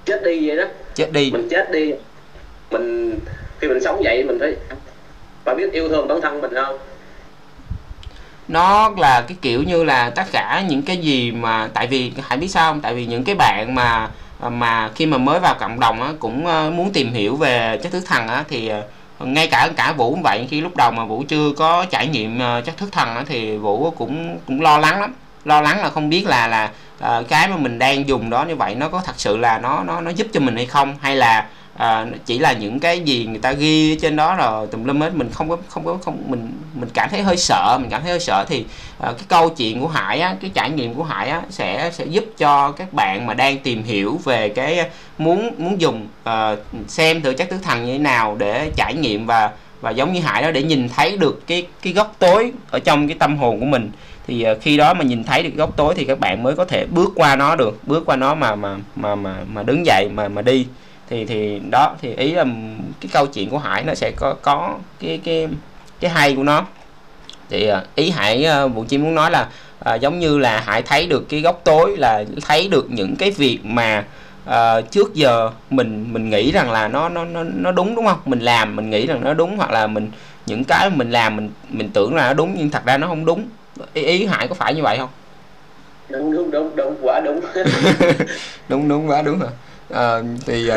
chết đi vậy đó. Chết đi. Mình chết đi. Mình khi mình sống vậy mình thấy phải biết yêu thương bản thân mình hơn. Nó là cái kiểu như là tất cả những cái gì mà tại vì hãy biết sao không? Tại vì những cái bạn mà mà khi mà mới vào cộng đồng á, cũng ờ, muốn tìm hiểu về chất thức thần á, thì ờ, ngay cả cả vũ cũng vậy, khi lúc đầu mà vũ chưa có trải nghiệm ờ, chất thức thần thì vũ cũng cũng lo lắng lắm. Lo lắng là không biết là là ờ, cái mà mình đang dùng đó như vậy nó có thật sự là nó nó nó giúp cho mình hay không? Hay là à, chỉ là những cái gì người ta ghi trên đó rồi tùm lum hết. Mình không có không có không mình mình cảm thấy hơi sợ mình cảm thấy hơi sợ. Thì à, cái câu chuyện của Hải á, cái trải nghiệm của Hải á, sẽ sẽ giúp cho các bạn mà đang tìm hiểu về cái ờ, muốn muốn dùng à, xem thử chất tứ thần như thế nào để trải nghiệm và và giống như Hải đó để nhìn thấy được cái cái góc tối ở trong cái tâm hồn của mình. Thì khi đó mà nhìn thấy được góc tối thì các bạn mới có thể bước qua nó được bước qua nó mà mà mà mà mà đứng dậy mà mà đi thì thì đó thì ý là cái câu chuyện của Hải nó sẽ có có cái cái cái hay của nó. Thì uh, ý Hải uh, Vũ Chi muốn nói là uh, giống như là Hải thấy được cái góc tối là thấy được những cái việc mà uh, trước giờ mình mình nghĩ rằng là nó nó nó nó đúng đúng không? Mình làm mình nghĩ rằng nó đúng hoặc là mình những cái mình làm mình mình tưởng là nó đúng nhưng thật ra nó không đúng. Ý, ý hải có phải như vậy không? Đúng đúng đúng đúng quá đúng. Đúng đúng quá đúng rồi à, thì uh,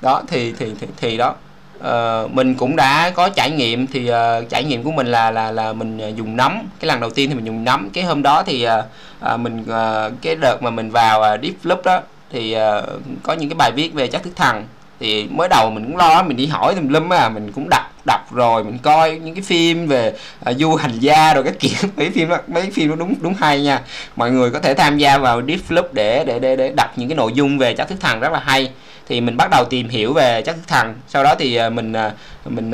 đó thì thì thì, thì đó. Uh, mình cũng đã có trải nghiệm thì uh, trải nghiệm của mình là là là mình dùng nấm. Cái lần đầu tiên thì mình dùng nấm. Cái hôm đó thì uh, uh, mình uh, cái đợt mà mình vào uh, deep loop đó thì uh, có những cái bài viết về chất thức thần thì mới đầu mình cũng lo mình đi hỏi tùm lum à mình cũng đọc đọc rồi mình coi những cái phim về à, uh, du hành gia rồi các kiểu. Mấy phim đó mấy phim nó đúng đúng hay nha. Mọi người có thể tham gia vào deep loop để để để để đọc những cái nội dung về chất thức thần rất là hay. Thì mình bắt đầu tìm hiểu về chất thức thần. Sau đó thì à, mình à, mình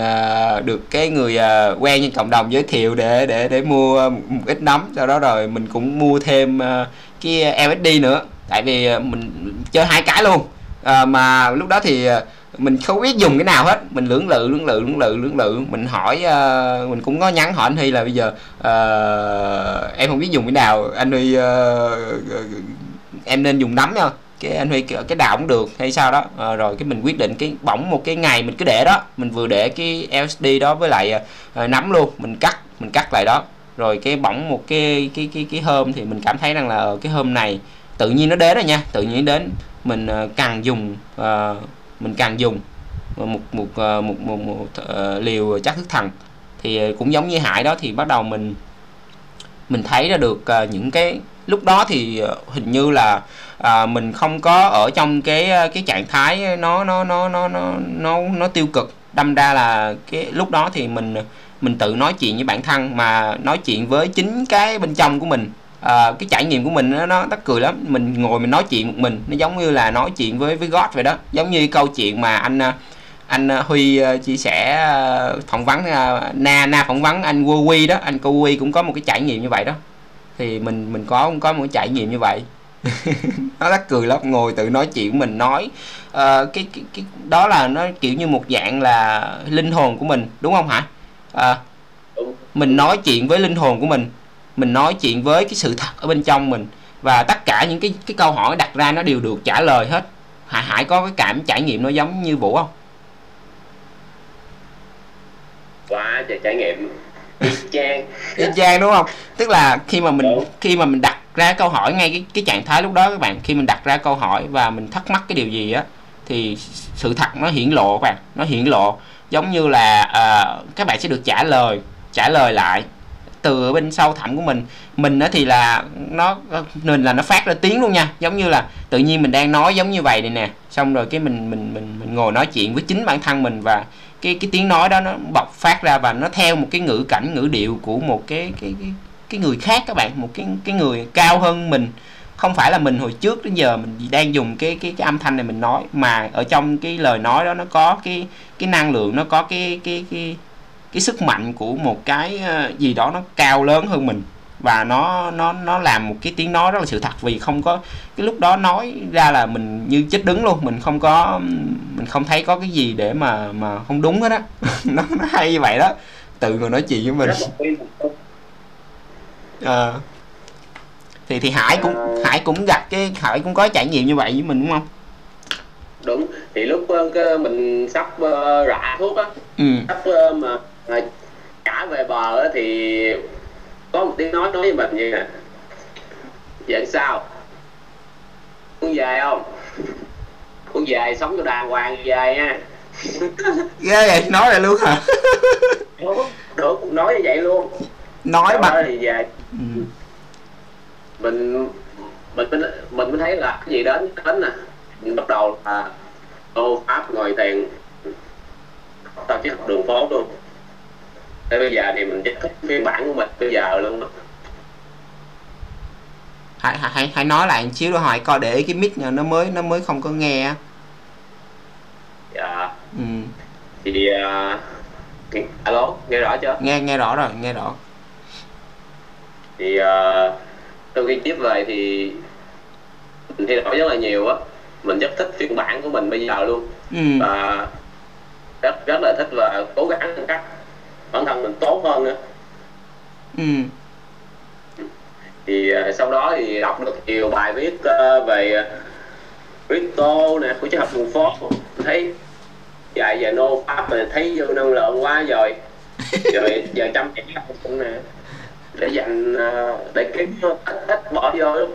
được cái người quen trên cộng đồng giới thiệu để để để mua một ít nấm. Sau đó rồi mình cũng mua thêm cái LSD nữa. Tại vì mình chơi hai cái luôn à, mà lúc đó thì à, mình không biết dùng cái nào hết. Mình lưỡng lự lưỡng lự lưỡng lự lưỡng lự. Mình hỏi uh, mình cũng có nhắn hỏi anh Huy là bây giờ uh, em không biết dùng cái nào. Anh Huy uh, em nên dùng nấm nha. Cái anh Huy cái đào cũng được hay sao đó. À, rồi cái mình quyết định cái bỏng một cái ngày mình cứ để đó. Mình vừa để cái LSD đó với lại uh, nấm luôn. Mình cắt mình cắt lại đó. Rồi cái bỏng một cái cái cái cái hôm thì mình cảm thấy rằng là ờ, cái hôm này tự nhiên nó đến rồi nha. Tự nhiên đến mình ờ, càng dùng ờ, mình càng dùng một một một ờ, một, một, một uh, liều chất thức thần. Thì cũng giống như hải đó thì bắt đầu mình mình thấy ra được uh, những cái lúc đó thì uh, hình như là uh, mình không có ở trong cái cái trạng thái nó nó nó nó nó nó nó tiêu cực. Đâm ra là cái lúc đó thì mình mình tự nói chuyện với bản thân mà nói chuyện với chính cái bên trong của mình à, cái trải nghiệm của mình nó nó tắc cười lắm. Mình ngồi mình nói chuyện một mình nó giống như là nói chuyện với với God vậy đó. Giống như câu chuyện mà anh ờ, anh ờ, Huy chia sẻ phỏng vấn na na phỏng vấn anh Wo Quy đó. Anh cô Quy cũng có một cái trải nghiệm như vậy đó. Thì mình mình có có một cái trải nghiệm như vậy. Nó rất cười lắm. Ngồi tự nói chuyện mình nói uh, cái, cái cái đó là nó kiểu như một dạng là linh hồn của mình đúng không hả? Uh, mình nói chuyện với linh hồn của mình mình nói chuyện với cái sự thật ở bên trong mình. Và tất cả những cái cái câu hỏi đặt ra nó đều được trả lời hết. Hải hải có cái cảm trải nghiệm nó giống như vũ không? Quá trời trải nghiệm. Y chang y chang đúng không? Tức là khi mà mình đúng. khi mà mình đặt ra câu hỏi ngay cái cái trạng thái lúc đó các bạn khi mình đặt ra câu hỏi và mình thắc mắc cái điều gì á thì sự thật nó hiển lộ các bạn. Nó hiển lộ giống như là uh, các bạn sẽ được trả lời trả lời lại từ bên sau thẳm của mình. Mình đó thì là nó ờ, mình là nó phát ra tiếng luôn nha. Giống như là tự nhiên mình đang nói giống như vậy này nè. Xong rồi cái mình mình mình mình ngồi nói chuyện với chính bản thân mình và cái cái tiếng nói đó nó bộc phát ra và nó theo một cái ngữ cảnh, ngữ điệu của một cái cái cái cái người khác các bạn. Một cái cái người cao hơn mình. Không phải là mình hồi trước đến giờ mình đang dùng cái cái cái âm thanh này mình nói, mà ở trong cái lời nói đó nó có cái cái năng lượng, nó có cái cái cái cái sức mạnh của một cái ờ, gì đó nó cao lớn hơn mình. Và nó nó nó làm một cái tiếng nói rất là sự thật. Vì không có cái lúc đó nói ra là mình như chết đứng luôn. Mình không có mình không thấy có cái gì để mà mà không đúng hết á. Nó nó hay như vậy đó. Tự người nói chuyện với mình. À, thì thì hải cũng hải cũng gặp cái hải cũng có trải nghiệm như vậy với mình đúng không? Đúng. Thì lúc mình sắp rạ thuốc á ừ. sắp mà rồi trả về bờ thì có một tiếng nói nói với mình như nè vậy sao? Muốn về không? Muốn về sống cho đàng hoàng về nha. Ghê vậy nói vậy luôn hả? Đúng, đúng nói như vậy luôn. Nói bằng thì về. Ừ. mình mình mình mình mới thấy là cái gì đến đến nè. Mình bắt đầu là ô pháp ngồi tiền. Tao chỉ học đường phố luôn Thế bây giờ thì mình chỉ thích phiên bản của mình bây giờ luôn đó. hãy hãy hãy, nói lại một xíu nữa hỏi coi để cái mic nó mới nó mới không có nghe dạ ừ. thì uh, alo nghe rõ chưa nghe nghe rõ rồi nghe rõ thì uh, sau khi tiếp về thì mình thay đổi rất là nhiều á mình rất thích phiên bản của mình bây giờ luôn ừ. và rất rất là thích và cố gắng cách bản thân mình tốt hơn nữa. Ừ. thì uh, sau đó thì đọc được nhiều bài viết uh, về uh, crypto nè của triết học đường phố thấy dạy về nô pháp rồi thấy vô năng lượng quá rồi. Rồi giờ chăm chỉ học cũng nè để dành uh, để kiếm ít ít bỏ vô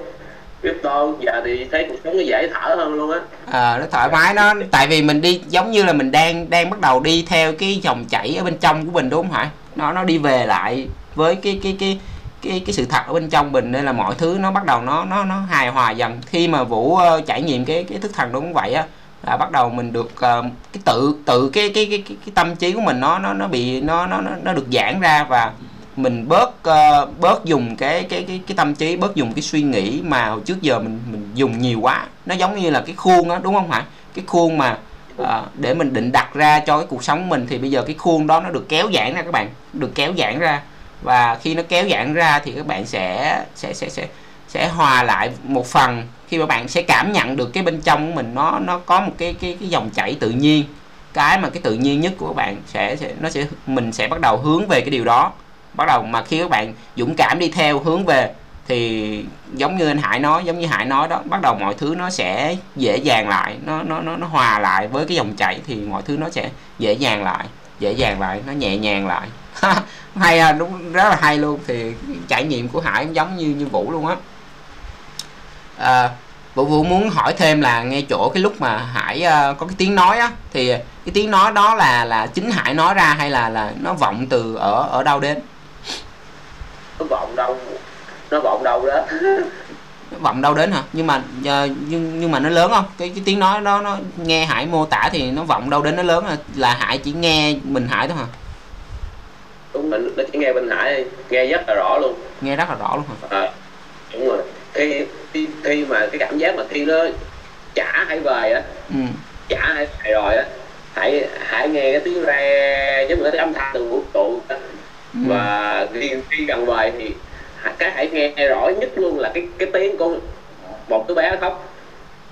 crypto giờ thì thấy cuộc sống nó dễ thở hơn luôn á. À, nó thoải mái nó tại vì mình đi giống như là mình đang đang bắt đầu đi theo cái dòng chảy ở bên trong của mình đúng không hả nó nó đi về lại với cái cái cái cái cái sự thật ở bên trong mình nên là mọi thứ nó bắt đầu nó nó nó hài hòa dần. Khi mà vũ uh, trải nghiệm cái cái thức thần đúng cũng vậy á là bắt đầu mình được uh, cái tự tự cái cái cái cái, cái tâm trí của mình nó nó nó bị nó nó nó được giãn ra và mình bớt uh, bớt dùng cái cái cái cái tâm trí bớt dùng cái suy nghĩ mà hồi trước giờ mình mình dùng nhiều quá. Nó giống như là cái khuôn á đúng không hả cái khuôn mà uh, để mình định đặt ra cho cái cuộc sống của mình thì bây giờ cái khuôn đó nó được kéo giãn ra các bạn được kéo giãn ra. Và khi nó kéo giãn ra thì các bạn sẽ sẽ sẽ sẽ sẽ hòa lại một phần. Khi mà bạn sẽ cảm nhận được cái bên trong của mình nó nó có một cái cái cái dòng chảy tự nhiên. Cái mà cái tự nhiên nhất của các bạn sẽ, sẽ nó sẽ mình sẽ bắt đầu hướng về cái điều đó bắt đầu mà khi các bạn dũng cảm đi theo hướng về thì giống như anh Hải nói giống như Hải nói đó bắt đầu mọi thứ nó sẽ dễ dàng lại nó nó nó nó hòa lại với cái dòng chảy thì mọi thứ nó sẽ dễ dàng lại dễ dàng lại nó nhẹ nhàng lại. Hay à đúng rất là hay luôn thì trải nghiệm của Hải giống như như Vũ luôn á. À, Vũ Vũ muốn hỏi thêm là ngay chỗ cái lúc mà Hải uh, có cái tiếng nói á thì cái tiếng nói đó là là chính Hải nói ra hay là là nó vọng từ ở ở đâu đến? Nó vọng đâu. Nó vọng đâu đó. Nó vọng đâu đến hả? Nhưng mà uh, nhưng nhưng mà nó lớn không? Cái cái tiếng nói đó nó nghe Hải mô tả thì nó vọng đâu đến nó lớn là, là Hải chỉ nghe mình Hải thôi hả? Đúng mình nó chỉ nghe bên Hải nghe rất là rõ luôn. Nghe rất là rõ luôn hả? À, đúng rồi. Khi, khi khi mà cái cảm giác mà khi nó trả hãy về á ừ. trả hãy về rồi á hãy hãy nghe cái tiếng re giống như cái âm thanh từ vũ trụ. Và khi khi gần về thì cái hãy nghe rõ nhất luôn là cái cái tiếng của một đứa bé khóc.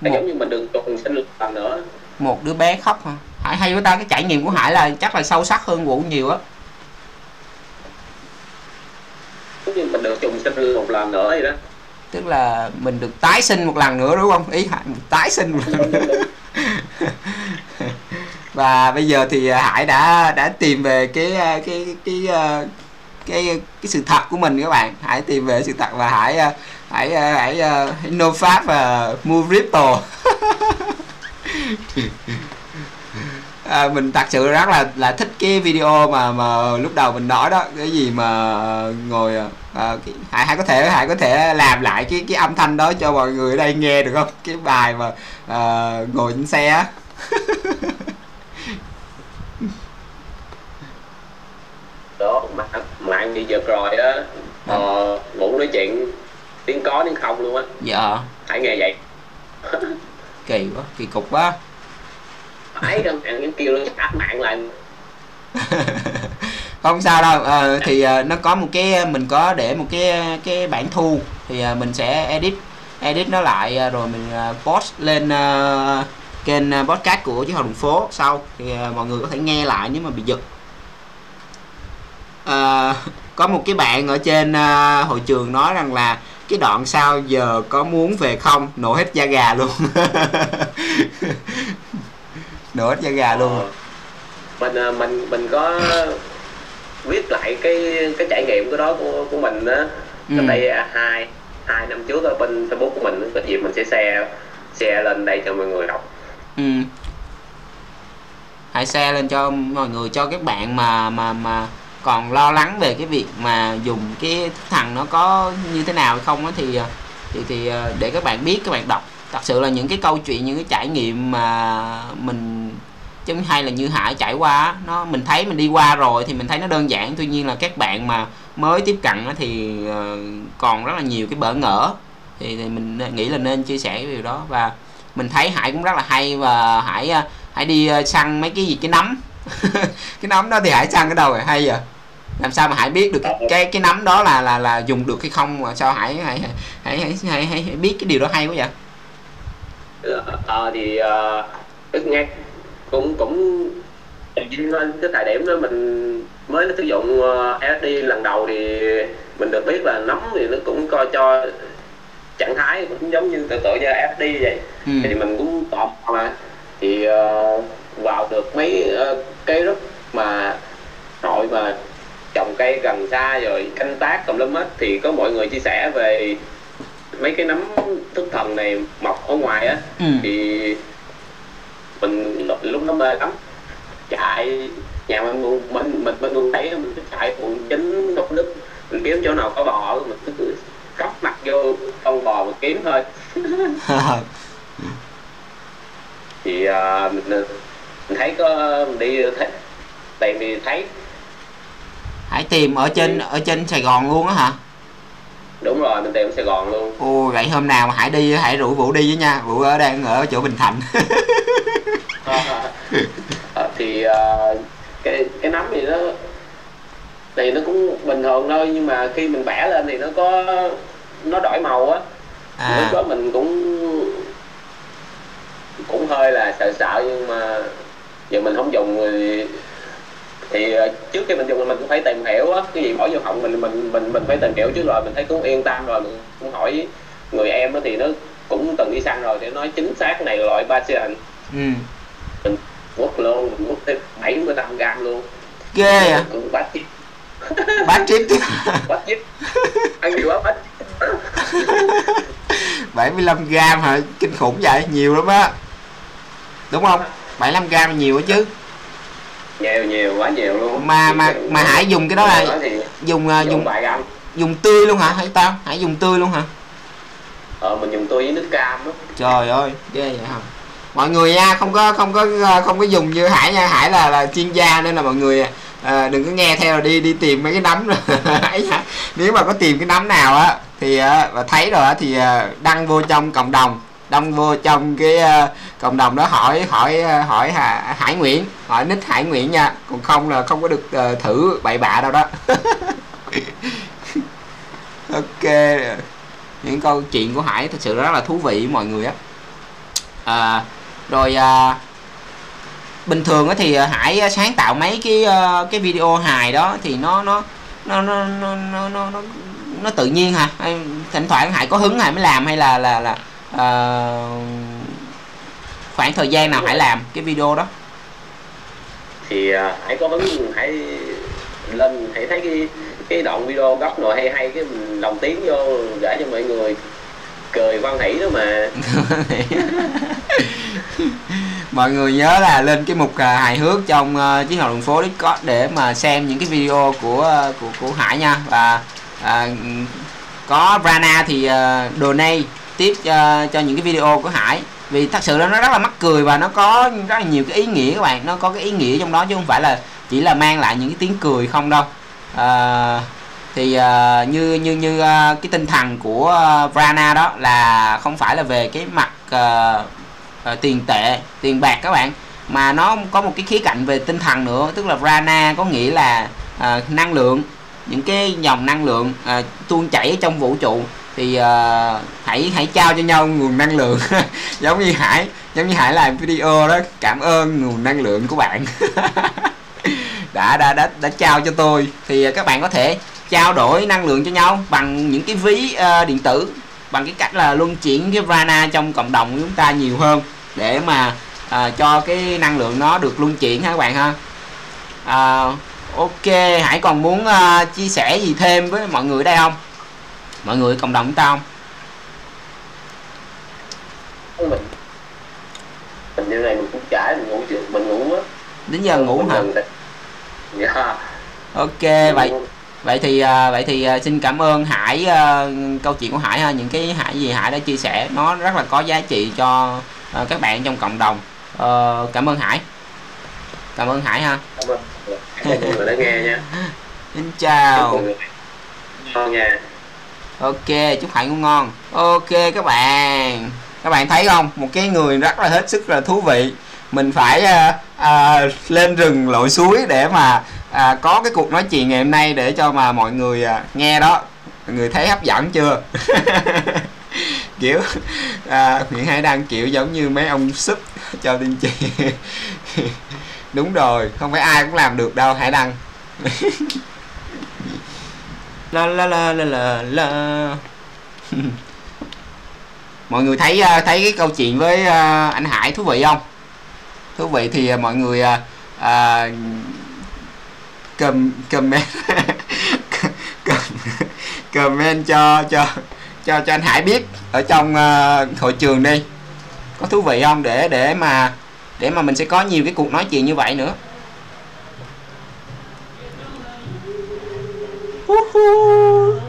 Nó Một- giống như mình được trùng sinh lần nữa. Một đứa bé khóc hả? Hải hay với ta cái trải nghiệm của Hải là chắc là sâu sắc hơn Vũ nhiều á. Giống như mình được trùng sinh một lần nữa vậy đó. Tức là mình được tái sinh một lần nữa đúng không? Ý Hải tái sinh một lần nữa và bây giờ thì à, Hải đã đã tìm về cái à, cái cái cái cái, cái sự thật của mình các bạn. Hải tìm về sự thật và Hải Hải Hải, Hải no pháp và mua crypto. À, mình thật sự rất là là thích cái video mà mà lúc đầu mình nói đó cái gì mà ngồi à, cái, hải hải có thể hải có thể làm lại cái cái âm thanh đó cho mọi người ở đây nghe được không? Cái bài mà à, ngồi trên xe đó mạng mạng bị giật rồi á. Ờ, ngủ nói chuyện tiếng có tiếng không luôn á. Dạ. Hãy nghe vậy. Kỳ quá kỳ cục quá. Phải đơn hạn những kêu nó tắt mạng lại. Không sao đâu ờ, thì ờ, nó có một cái mình có để một cái cái bản thu. Thì ờ, mình sẽ edit edit nó lại ờ, rồi mình ờ, post lên ờ, kênh podcast của chiếc hồng đường phố sau. Thì ờ, mọi người có thể nghe lại nếu mà bị giật Ờ, có một cái bạn ở trên ờ, hội trường nói rằng là cái đoạn sau giờ có muốn về không? Nổ hết da gà luôn. Nổ hết da gà luôn. Ờ, mình ờ, mình mình có viết lại cái cái trải nghiệm cái đó của của mình á. Ừ. đây à, hai hai năm trước ở bên facebook của mình có dịp mình sẽ share share lên đây cho mọi người đọc. Ừ. Hãy share lên cho mọi người cho các bạn mà mà mà còn lo lắng về cái việc mà dùng cái thằng nó có như thế nào hay không á thì ờ, thì thì ờ, để các bạn biết các bạn đọc. Thật sự là những cái câu chuyện những cái trải nghiệm mà mình chứ hay là như hải trải qua nó mình thấy mình đi qua rồi thì mình thấy nó đơn giản. Tuy nhiên là các bạn mà mới tiếp cận thì ờ, còn rất là nhiều cái bỡ ngỡ. Thì, thì mình nghĩ là nên chia sẻ cái điều đó. Và mình thấy hải cũng rất là hay và hải hải đi săn mấy cái gì cái nấm. Cái nấm đó thì hải săn cái đầu rồi hay vậy? Làm sao mà hải biết được cái cái, cái nấm đó là là là dùng được hay không? Mà sao hải hải hải hải, hải, hải, hải biết cái điều đó hay quá vậy? Ờ thì uh, nghe cũng cũng lên cái thời điểm đó mình mới sử dụng LSD lần đầu thì mình được biết là nấm thì nó cũng coi cho trạng thái cũng giống như tự tự như FD vậy. Ừ. thì mình cũng tò mà. Thì uh, vào được mấy uh, cái rất mà nội mà cây gần xa rồi canh tác tùm lum hết thì có mọi người chia sẻ về mấy cái nấm thức thần này mọc ở ngoài á. Ừ. thì mình lúc nó mê lắm. Chạy nhà mình mình mình mình luôn thấy mình chạy quận chín ngọc nước. Mình kiếm chỗ nào có bò mình cứ cắm mặt vô con bò mà kiếm thôi. Thì uh, mình, mình thấy có mình đi thấy, tìm thì thấy hãy tìm ở trên ở trên Sài Gòn luôn á hả? Đúng rồi mình tìm ở Sài Gòn luôn. Ồ vậy hôm nào mà hãy đi hãy rủ vũ đi với nha. Vũ ở đang ở chỗ Bình Thạnh. À, thì uh, cái cái nấm gì đó thì nó cũng bình thường thôi nhưng mà khi mình vẽ lên thì nó có nó đổi màu á. À. lúc đó mình cũng cũng hơi là sợ sợ nhưng mà giờ mình không dùng thì thì ờ, trước khi mình dùng mình cũng phải tìm hiểu á cái gì bỏ vô họng mình mình mình mình phải tìm hiểu trước rồi mình thấy cũng yên tâm rồi mình cũng hỏi người em đó thì nó cũng từng đi săn rồi để nói chính xác này loại Basian ừ. mình quất luôn mình quất tới mươi lăm gram luôn. Ghê à cũng bát chip bát chip chứ? Bát chip ăn nhiều quá bát 75 gram hả? Kinh khủng vậy nhiều lắm á. Đúng không? 75 gram nhiều á chứ nhiều nhiều quá nhiều luôn. Mà mà mà hải dùng cái đó là dùng uh, dùng dùng tươi luôn hả? Hay tao? Hải dùng tươi luôn hả? Ờ mình dùng tươi với nước cam đó trời ơi ghê vậy không mọi người nha không có không có không có dùng như hải nha. Hải là là chuyên gia nên là mọi người à, đừng có nghe theo đi đi tìm mấy cái nấm nếu mà có tìm cái nấm nào á thì và thấy rồi thì đăng vô trong cộng đồng đăng vô trong cái cộng đồng đó hỏi hỏi hỏi Hải Nguyễn hỏi nick Hải Nguyễn nha. Còn không là không có được ờ, thử bậy bạ đâu đó. Ok. Những câu chuyện của Hải thật sự rất là thú vị với mọi người á. À, rồi à, bình thường thì Hải sáng tạo mấy cái cái video hài đó thì nó nó nó nó nó nó, nó, nó nó tự nhiên hả? Thỉnh thoảng hải có hứng hải mới làm hay là là là uh, khoảng thời gian nào hải làm cái video đó? Thì uh, hải có hứng hải lên hãy thấy cái cái đoạn video góc nội hay hay cái mình đồng tiếng vô gửi cho mọi người cười văn hỷ đó mà. Mọi người nhớ là lên cái mục uh, hài hước trong uh, chiến học đường phố Discord để mà xem những cái video của uh, của của Hải nha. Và à, có Brana thì uh, donate tiếp uh, cho những cái video của Hải vì thật sự nó rất là mắc cười và nó có rất là nhiều cái ý nghĩa các bạn. Nó có cái ý nghĩa trong đó chứ không phải là chỉ là mang lại những cái tiếng cười không đâu. À, thì uh, như như như uh, cái tinh thần của uh, Vrana đó là không phải là về cái mặt uh, uh, tiền tệ tiền bạc các bạn mà nó có một cái khía cạnh về tinh thần nữa. Tức là Vrana có nghĩa là uh, năng lượng những cái dòng năng lượng uh, tuôn chảy trong vũ trụ thì uh, hãy hãy trao cho nhau nguồn năng lượng. Giống như hải giống như hải làm video đó cảm ơn nguồn năng lượng của bạn. Đã đã đã đã trao cho tôi. Thì ờ, các bạn có thể trao đổi năng lượng cho nhau bằng những cái ví uh, điện tử bằng cái cách là luân chuyển cái vana trong cộng đồng của chúng ta nhiều hơn để mà uh, cho cái năng lượng nó được luân chuyển ha các bạn ha? Uh, ok hải còn muốn uh, chia sẻ gì thêm với mọi người đây không? Mọi người cộng đồng chúng ta không? Mình mình như này mình cũng trải mình ngủ chưa mình ngủ á. Đến giờ ngủ hả? Dạ. Ok vậy vậy thì à, vậy thì à, xin cảm ơn Hải à, câu chuyện của Hải ha. Những cái Hải gì Hải đã chia sẻ nó rất là có giá trị cho các bạn trong cộng đồng. Ờ, cảm ơn Hải. Cảm ơn Hải ha. Cảm ơn. Mọi người đã nghe nha. Xin chào. Mọi người nha ok chúc hạnh ngủ ngon. Ok các bạn. Các bạn thấy không? Một cái người rất là hết sức là thú vị. Mình phải à, à, lên rừng lội suối để mà à, có cái cuộc nói chuyện ngày hôm nay để cho mà mọi người à, nghe đó. Mọi người thấy hấp dẫn chưa? Kiểu à, Nguyễn Hải đang kiểu giống như mấy ông súp cho tiên tri đúng rồi không phải ai cũng làm được đâu Hải đăng. la la la la la la. Mọi người thấy à, thấy cái câu chuyện với à, anh Hải thú vị không? Thú vị thì à, mọi người à, comment comment cho cho cho cho anh Hải biết ở trong uh, hội trường đi. Có thú vị không? Để để mà để mà mình sẽ có nhiều cái cuộc nói chuyện như vậy nữa. Hu-hu.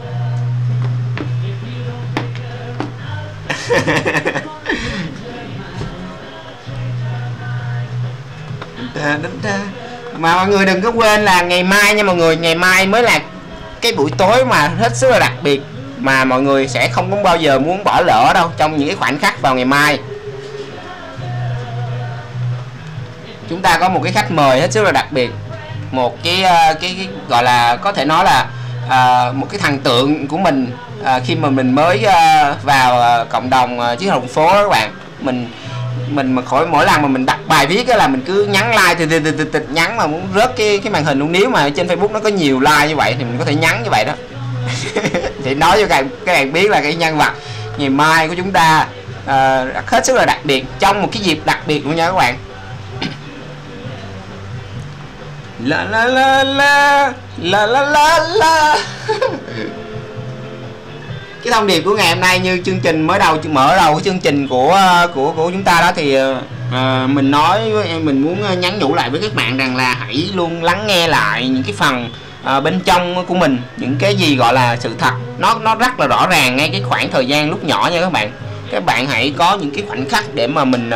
mà mọi người đừng có quên là ngày mai nha mọi người. Ngày mai mới là cái buổi tối mà hết sức là đặc biệt mà mọi người sẽ không có bao giờ muốn bỏ lỡ đâu trong những cái khoảnh khắc vào ngày mai. Chúng ta có một cái khách mời hết sức là đặc biệt. Một cái ờ, cái, cái gọi là có thể nói là ờ, một cái thần tượng của mình ờ, khi mà mình mới ờ, vào ờ, cộng đồng uh, chiếc hồng phố đó các bạn. Mình mình mà khỏi mỗi lần mà mình đặt bài viết là mình cứ nhắn like thì thì, thì, thì, thì nhắn mà muốn rớt cái cái màn hình luôn. Nếu mà trên Facebook nó có nhiều like như vậy thì mình có thể nhắn như vậy đó. Thì nói cho các bạn, các bạn biết là cái nhân vật ngày mai của chúng ta uh, hết sức là đặc biệt. Trong một cái dịp đặc biệt luôn nha các bạn. La la la la La la la la. Cái thông điệp của ngày hôm nay như chương trình mới đầu mở đầu của chương trình của ờ, của của chúng ta đó thì à, mình nói với mình muốn nhắn nhủ lại với các bạn rằng là hãy luôn lắng nghe lại những cái phần à, bên trong của mình những cái gì gọi là sự thật. Nó nó rất là rõ ràng ngay cái khoảng thời gian lúc nhỏ nha các bạn. Các bạn hãy có những cái khoảnh khắc để mà mình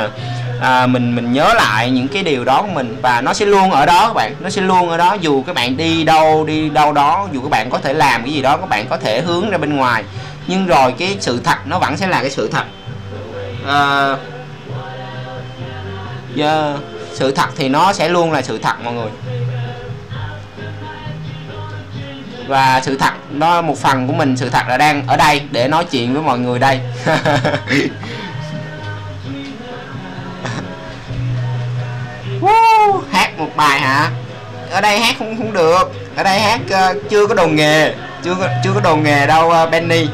à, mình mình nhớ lại những cái điều đó của mình và nó sẽ luôn ở đó các bạn. Nó sẽ luôn ở đó dù các bạn đi đâu đi đâu đó dù các bạn có thể làm cái gì đó các bạn có thể hướng ra bên ngoài. Nhưng rồi cái sự thật nó vẫn sẽ là cái sự thật. À, yeah, sự thật thì nó sẽ luôn là sự thật mọi người. Và sự thật nó một phần của mình sự thật là đang ở đây để nói chuyện với mọi người đây. Woo, hát một bài hả? Ở đây hát không không được. Ở đây hát uh, chưa có đồ nghề. Chưa có, chưa có đồ nghề đâu uh, Benny.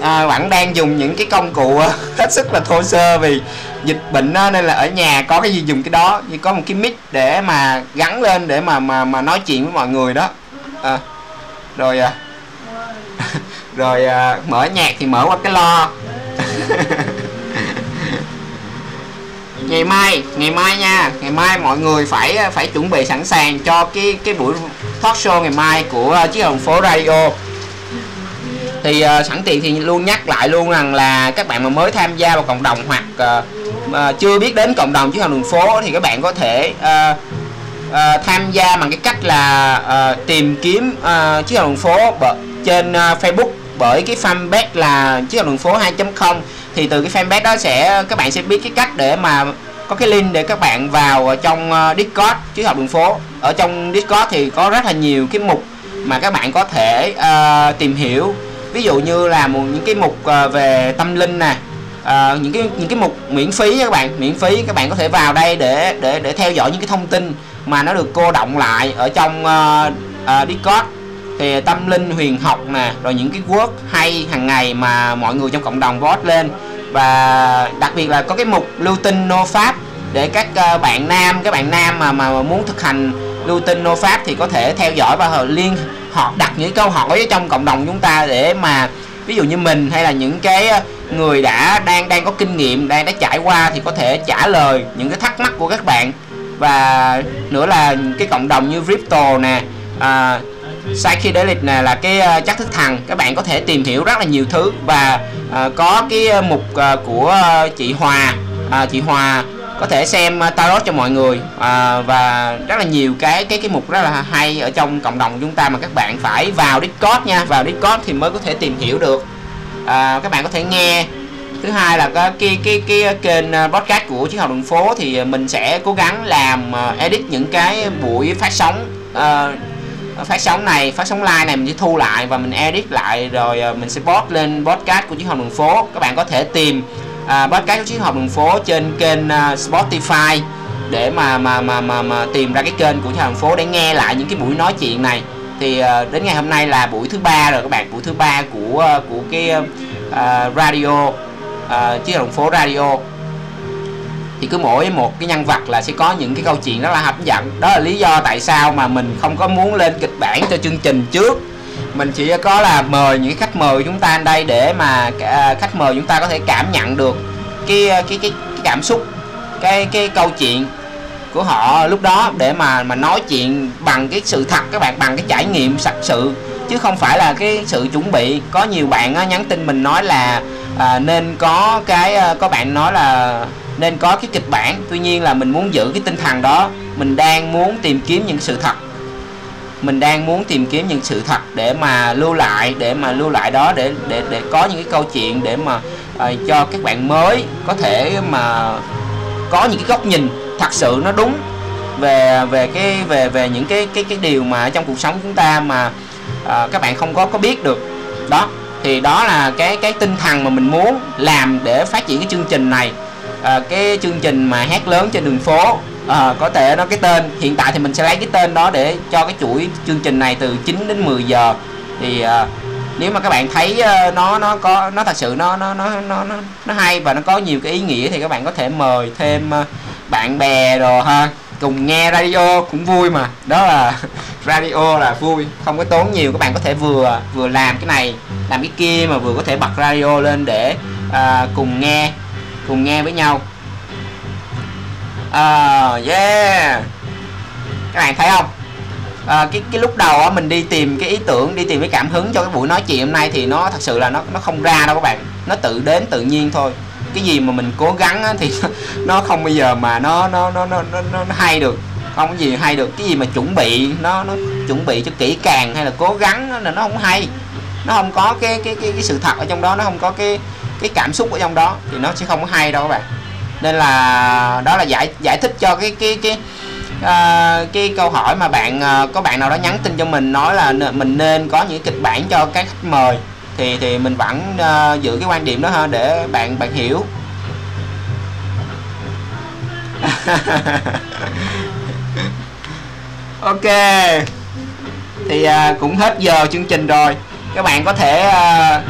À, vẫn đang dùng những cái công cụ ờ, hết sức là thô sơ vì dịch bệnh đó, nên là ở nhà có cái gì dùng cái đó. Như có một cái mic để mà gắn lên để mà mà mà nói chuyện với mọi người đó. À, rồi à, rồi à, mở nhạc thì mở qua cái lo. ngày mai ngày mai nha. Ngày mai mọi người phải phải chuẩn bị sẵn sàng cho cái cái buổi talk show ngày mai của uh, chiếc đồng phố radio. Thì uh, sẵn tiện thì luôn nhắc lại luôn rằng là các bạn mà mới tham gia vào cộng đồng hoặc uh, chưa biết đến cộng đồng chiếc hồng đường phố thì các bạn có thể uh, uh, tham gia bằng cái cách là uh, tìm kiếm uh, chiếc hồng đường phố trên uh, Facebook bởi cái fanpage là chiếc hồng đường phố 2.0 thì từ cái fanpage đó sẽ các bạn sẽ biết cái cách để mà có cái link để các bạn vào trong ờ, Discord chứ học đường phố. Ở trong Discord thì có rất là nhiều cái mục mà các bạn có thể uh, tìm hiểu. Ví dụ như là một những cái mục uh, về tâm linh nè uh, những cái những cái mục miễn phí các bạn. Miễn phí các bạn có thể vào đây để để để theo dõi những cái thông tin mà nó được cô động lại ở trong uh, uh, Discord thì tâm linh huyền học nè rồi những cái word hay hàng ngày mà mọi người trong cộng đồng vote lên. Và đặc biệt là có cái mục lưu tinh nô pháp để các ờ, bạn nam các bạn nam mà mà muốn thực hành lưu tinh nô pháp thì có thể theo dõi và liên họ đặt những câu hỏi ở trong cộng đồng chúng ta để mà ví dụ như mình hay là những cái ờ, người đã đang đang có kinh nghiệm đang đã trải qua thì có thể trả lời những cái thắc mắc của các bạn. Và nữa là cái cộng đồng như crypto nè à, psychedelic này là cái ờ, chất thức thần các bạn có thể tìm hiểu rất là nhiều thứ và uh, có cái ờ, mục uh, của chị Hòa. Uh, chị Hòa có thể xem tarot cho mọi người. À, và rất là nhiều cái cái cái mục rất là hay ở trong cộng đồng chúng ta mà các bạn phải vào Discord nha. Vào Discord thì mới có thể tìm hiểu được. À, các bạn có thể nghe. Thứ hai là cái cái cái cái kênh podcast của chiến học đường phố thì mình sẽ cố gắng làm edit những cái buổi phát sóng uh, phát sóng này phát sóng live này mình sẽ thu lại và mình edit lại rồi ờ, mình sẽ post lên podcast của chiến hồng đường phố. Các bạn có thể tìm uh, podcast của chiến hồng đường phố trên kênh uh, Spotify để mà mà mà mà mà tìm ra cái kênh của chiến hồng đường phố để nghe lại những cái buổi nói chuyện này. Thì uh, đến ngày hôm nay là buổi thứ ba rồi các bạn buổi thứ ba của của cái uh, radio uh, chiếc đường phố radio thì cứ mỗi một cái nhân vật là sẽ có những cái câu chuyện rất là hấp dẫn. Đó là lý do tại sao mà mình không có muốn lên kịch bản cho chương trình trước. Mình chỉ có là mời những khách mời chúng ta đây để mà à, khách mời chúng ta có thể cảm nhận được cái à, cái cái, cái cảm xúc cái cái câu chuyện của họ lúc đó để mà mà nói chuyện bằng cái sự thật các bạn bằng cái trải nghiệm thật sự. Chứ không phải là cái sự chuẩn bị. Có nhiều bạn á, nhắn tin mình nói là à, nên có cái à, có bạn nói là nên có cái kịch bản. Tuy nhiên là mình muốn giữ cái tinh thần đó mình đang muốn tìm kiếm những sự thật. Mình đang muốn tìm kiếm những sự thật để mà lưu lại để mà lưu lại đó để để để có những cái câu chuyện để mà uh, cho các bạn mới có thể mà có những cái góc nhìn thật sự nó đúng về về cái về về những cái cái cái điều mà trong cuộc sống chúng ta mà uh, các bạn không có có biết được. Đó thì đó là cái cái tinh thần mà mình muốn làm để phát triển cái chương trình này à, cái chương trình mà hát lớn trên đường phố. À, có thể nó cái tên hiện tại thì mình sẽ lấy cái tên đó để cho cái chuỗi chương trình này từ 9 đến 10 giờ. Thì à, nếu mà các bạn thấy à, nó nó có nó thật sự nó nó nó nó nó hay và nó có nhiều cái ý nghĩa thì các bạn có thể mời thêm à, bạn bè rồi ha cùng nghe radio cũng vui mà. Đó là radio là vui không có tốn nhiều các bạn có thể vừa vừa làm cái này làm cái kia mà vừa có thể bật radio lên để à, cùng nghe cùng nghe với nhau. À, yeah. Các bạn thấy không? À, cái cái lúc đầu á mình đi tìm cái ý tưởng đi tìm cái cảm hứng cho cái buổi nói chuyện hôm nay thì nó thật sự là nó nó không ra đâu các bạn. Nó tự đến tự nhiên thôi. Cái gì mà mình cố gắng á, thì nó không bao giờ mà nó nó nó nó nó, nó hay được. Không có gì hay được. Cái gì mà chuẩn bị nó nó chuẩn bị cho kỹ càng hay là cố gắng là nó không hay. Nó không có cái cái cái, cái sự thật ở trong đó nó không có cái cái cảm xúc ở trong đó thì nó sẽ không có hay đâu các bạn. Nên là đó là giải giải thích cho cái cái cái uh, cái câu hỏi mà bạn uh, có bạn nào đó nhắn tin cho mình nói là mình nên có những kịch bản cho các khách mời thì thì mình vẫn uh, giữ cái quan điểm đó ha để bạn bạn hiểu. Ok thì uh, cũng hết giờ chương trình rồi. Các bạn có thể uh,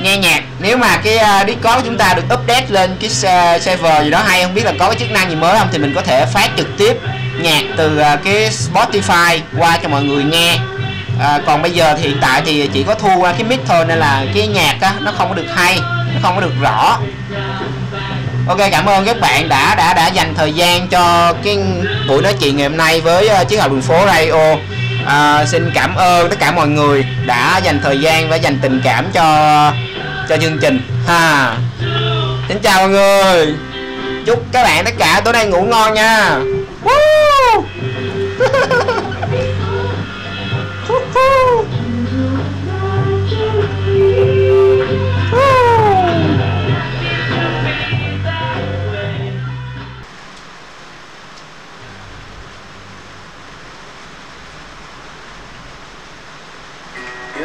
nghe nhạc. Nếu mà cái à, uh, Discord của chúng ta được update lên cái uh, server gì đó hay không biết là có cái chức năng gì mới không thì mình có thể phát trực tiếp nhạc từ uh, cái Spotify qua cho mọi người nghe. À, còn bây giờ thì hiện tại thì chỉ có thu qua cái mic thôi nên là cái nhạc á nó không có được hay nó không có được rõ. Ok cảm ơn các bạn đã đã đã dành thời gian cho cái buổi nói chuyện ngày hôm nay với uh, chiếc hộp đường phố radio à, xin cảm ơn tất cả mọi người đã dành thời gian và dành tình cảm cho cho chương trình. Ha. Xin chào mọi người. Chúc các bạn tất cả tối nay ngủ ngon nha. Woo!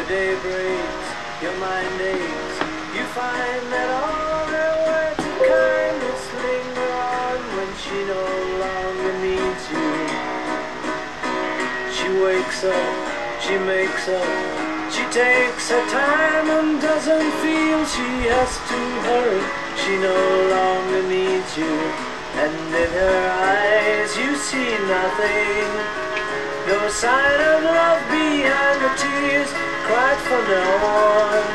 day breaks, your mind aches. You find that all her words of kindness linger on when she no longer needs you. She wakes up, she makes up, she takes her time and doesn't feel she has to hurry. She no longer needs you, and in her eyes you see nothing. No sign of love behind the tears cried for no one.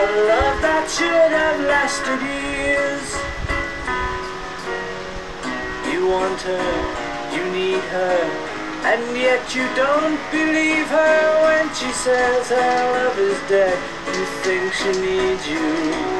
A love that should have lasted years. You want her, you need her, And yet you don't believe her when she says her love is dead. You think she needs you.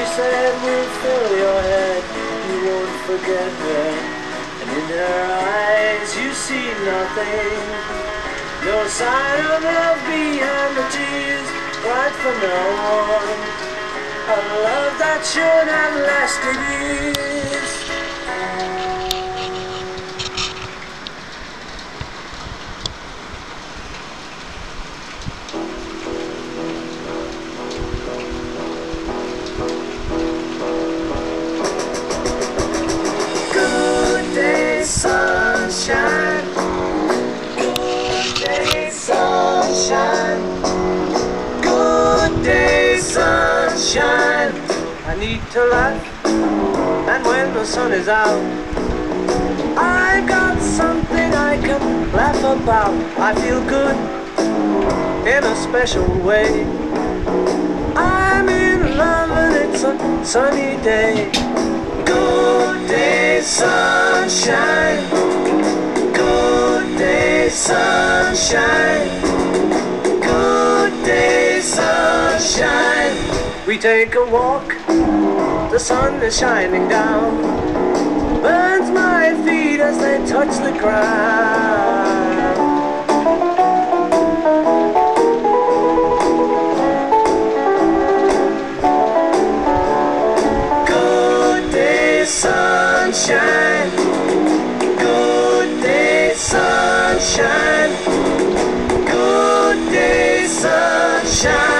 she said will fill your head. You won't forget her. And in her eyes you see nothing. No sign of love behind the tears cried for no one. A love that should have lasted years. Need to laugh, and when the sun is out, I got something I can laugh about. I feel good in a special way. I'm in love and it's a sunny day. Good day, sunshine. Good day, sunshine. Good day, sunshine. We take a walk, the sun is shining down. Burns my feet as they touch the ground. Good day, sunshine. Good day, sunshine. Good day, sunshine.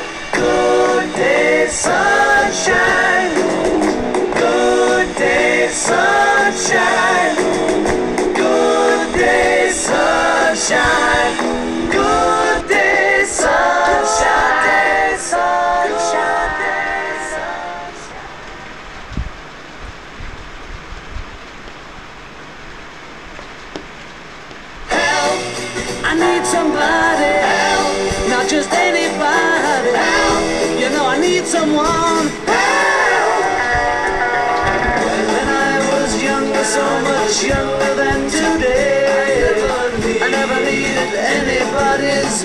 Good day, sunshine. Good day, sunshine. Good day, sunshine.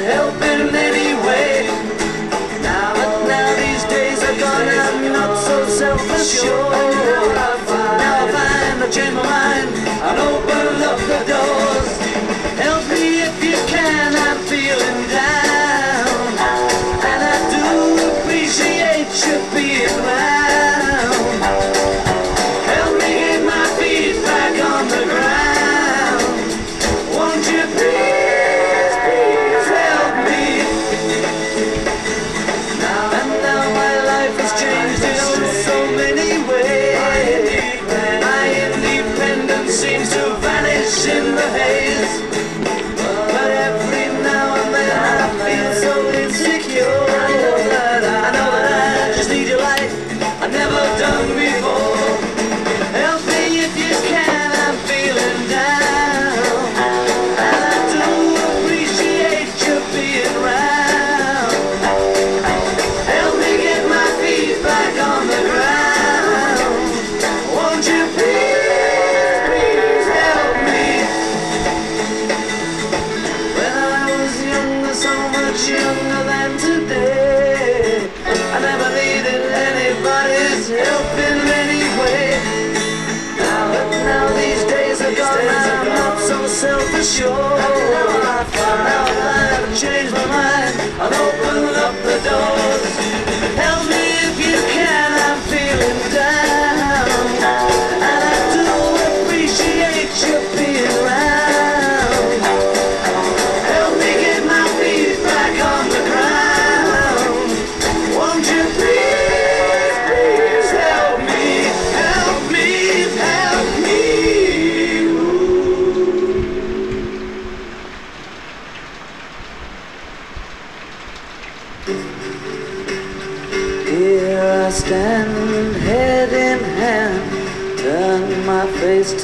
Help in any way. Now, but now these days are gone, I'm not so self-assured. Now I find I change my mind and open up the doors.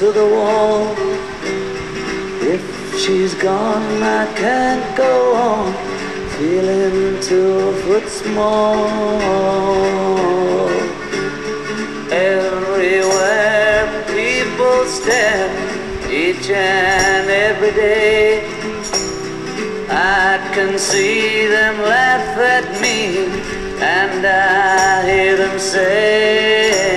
To the wall. If she's gone, I can't go on, feeling two foot small. Everywhere people stare, each and every day. I can see them laugh at me, and I hear them say,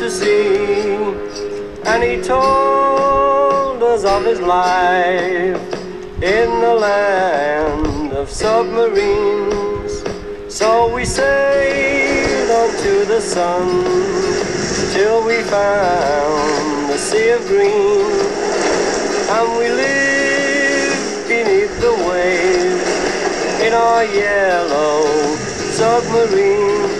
to see. and he told us of his life in the land of submarines. So we sailed on to the sun till we found the sea of green, and we lived beneath the waves in our yellow submarine.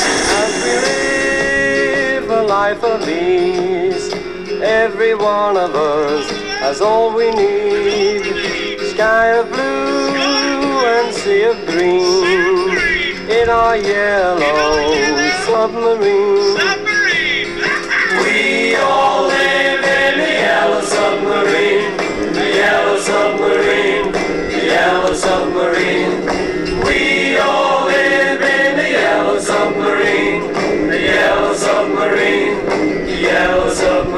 life of ease, every one of us has all we need. Sky of blue and sea of green in our yellow submarine. We all live in a yellow submarine, a yellow submarine, a yellow submarine. what's up?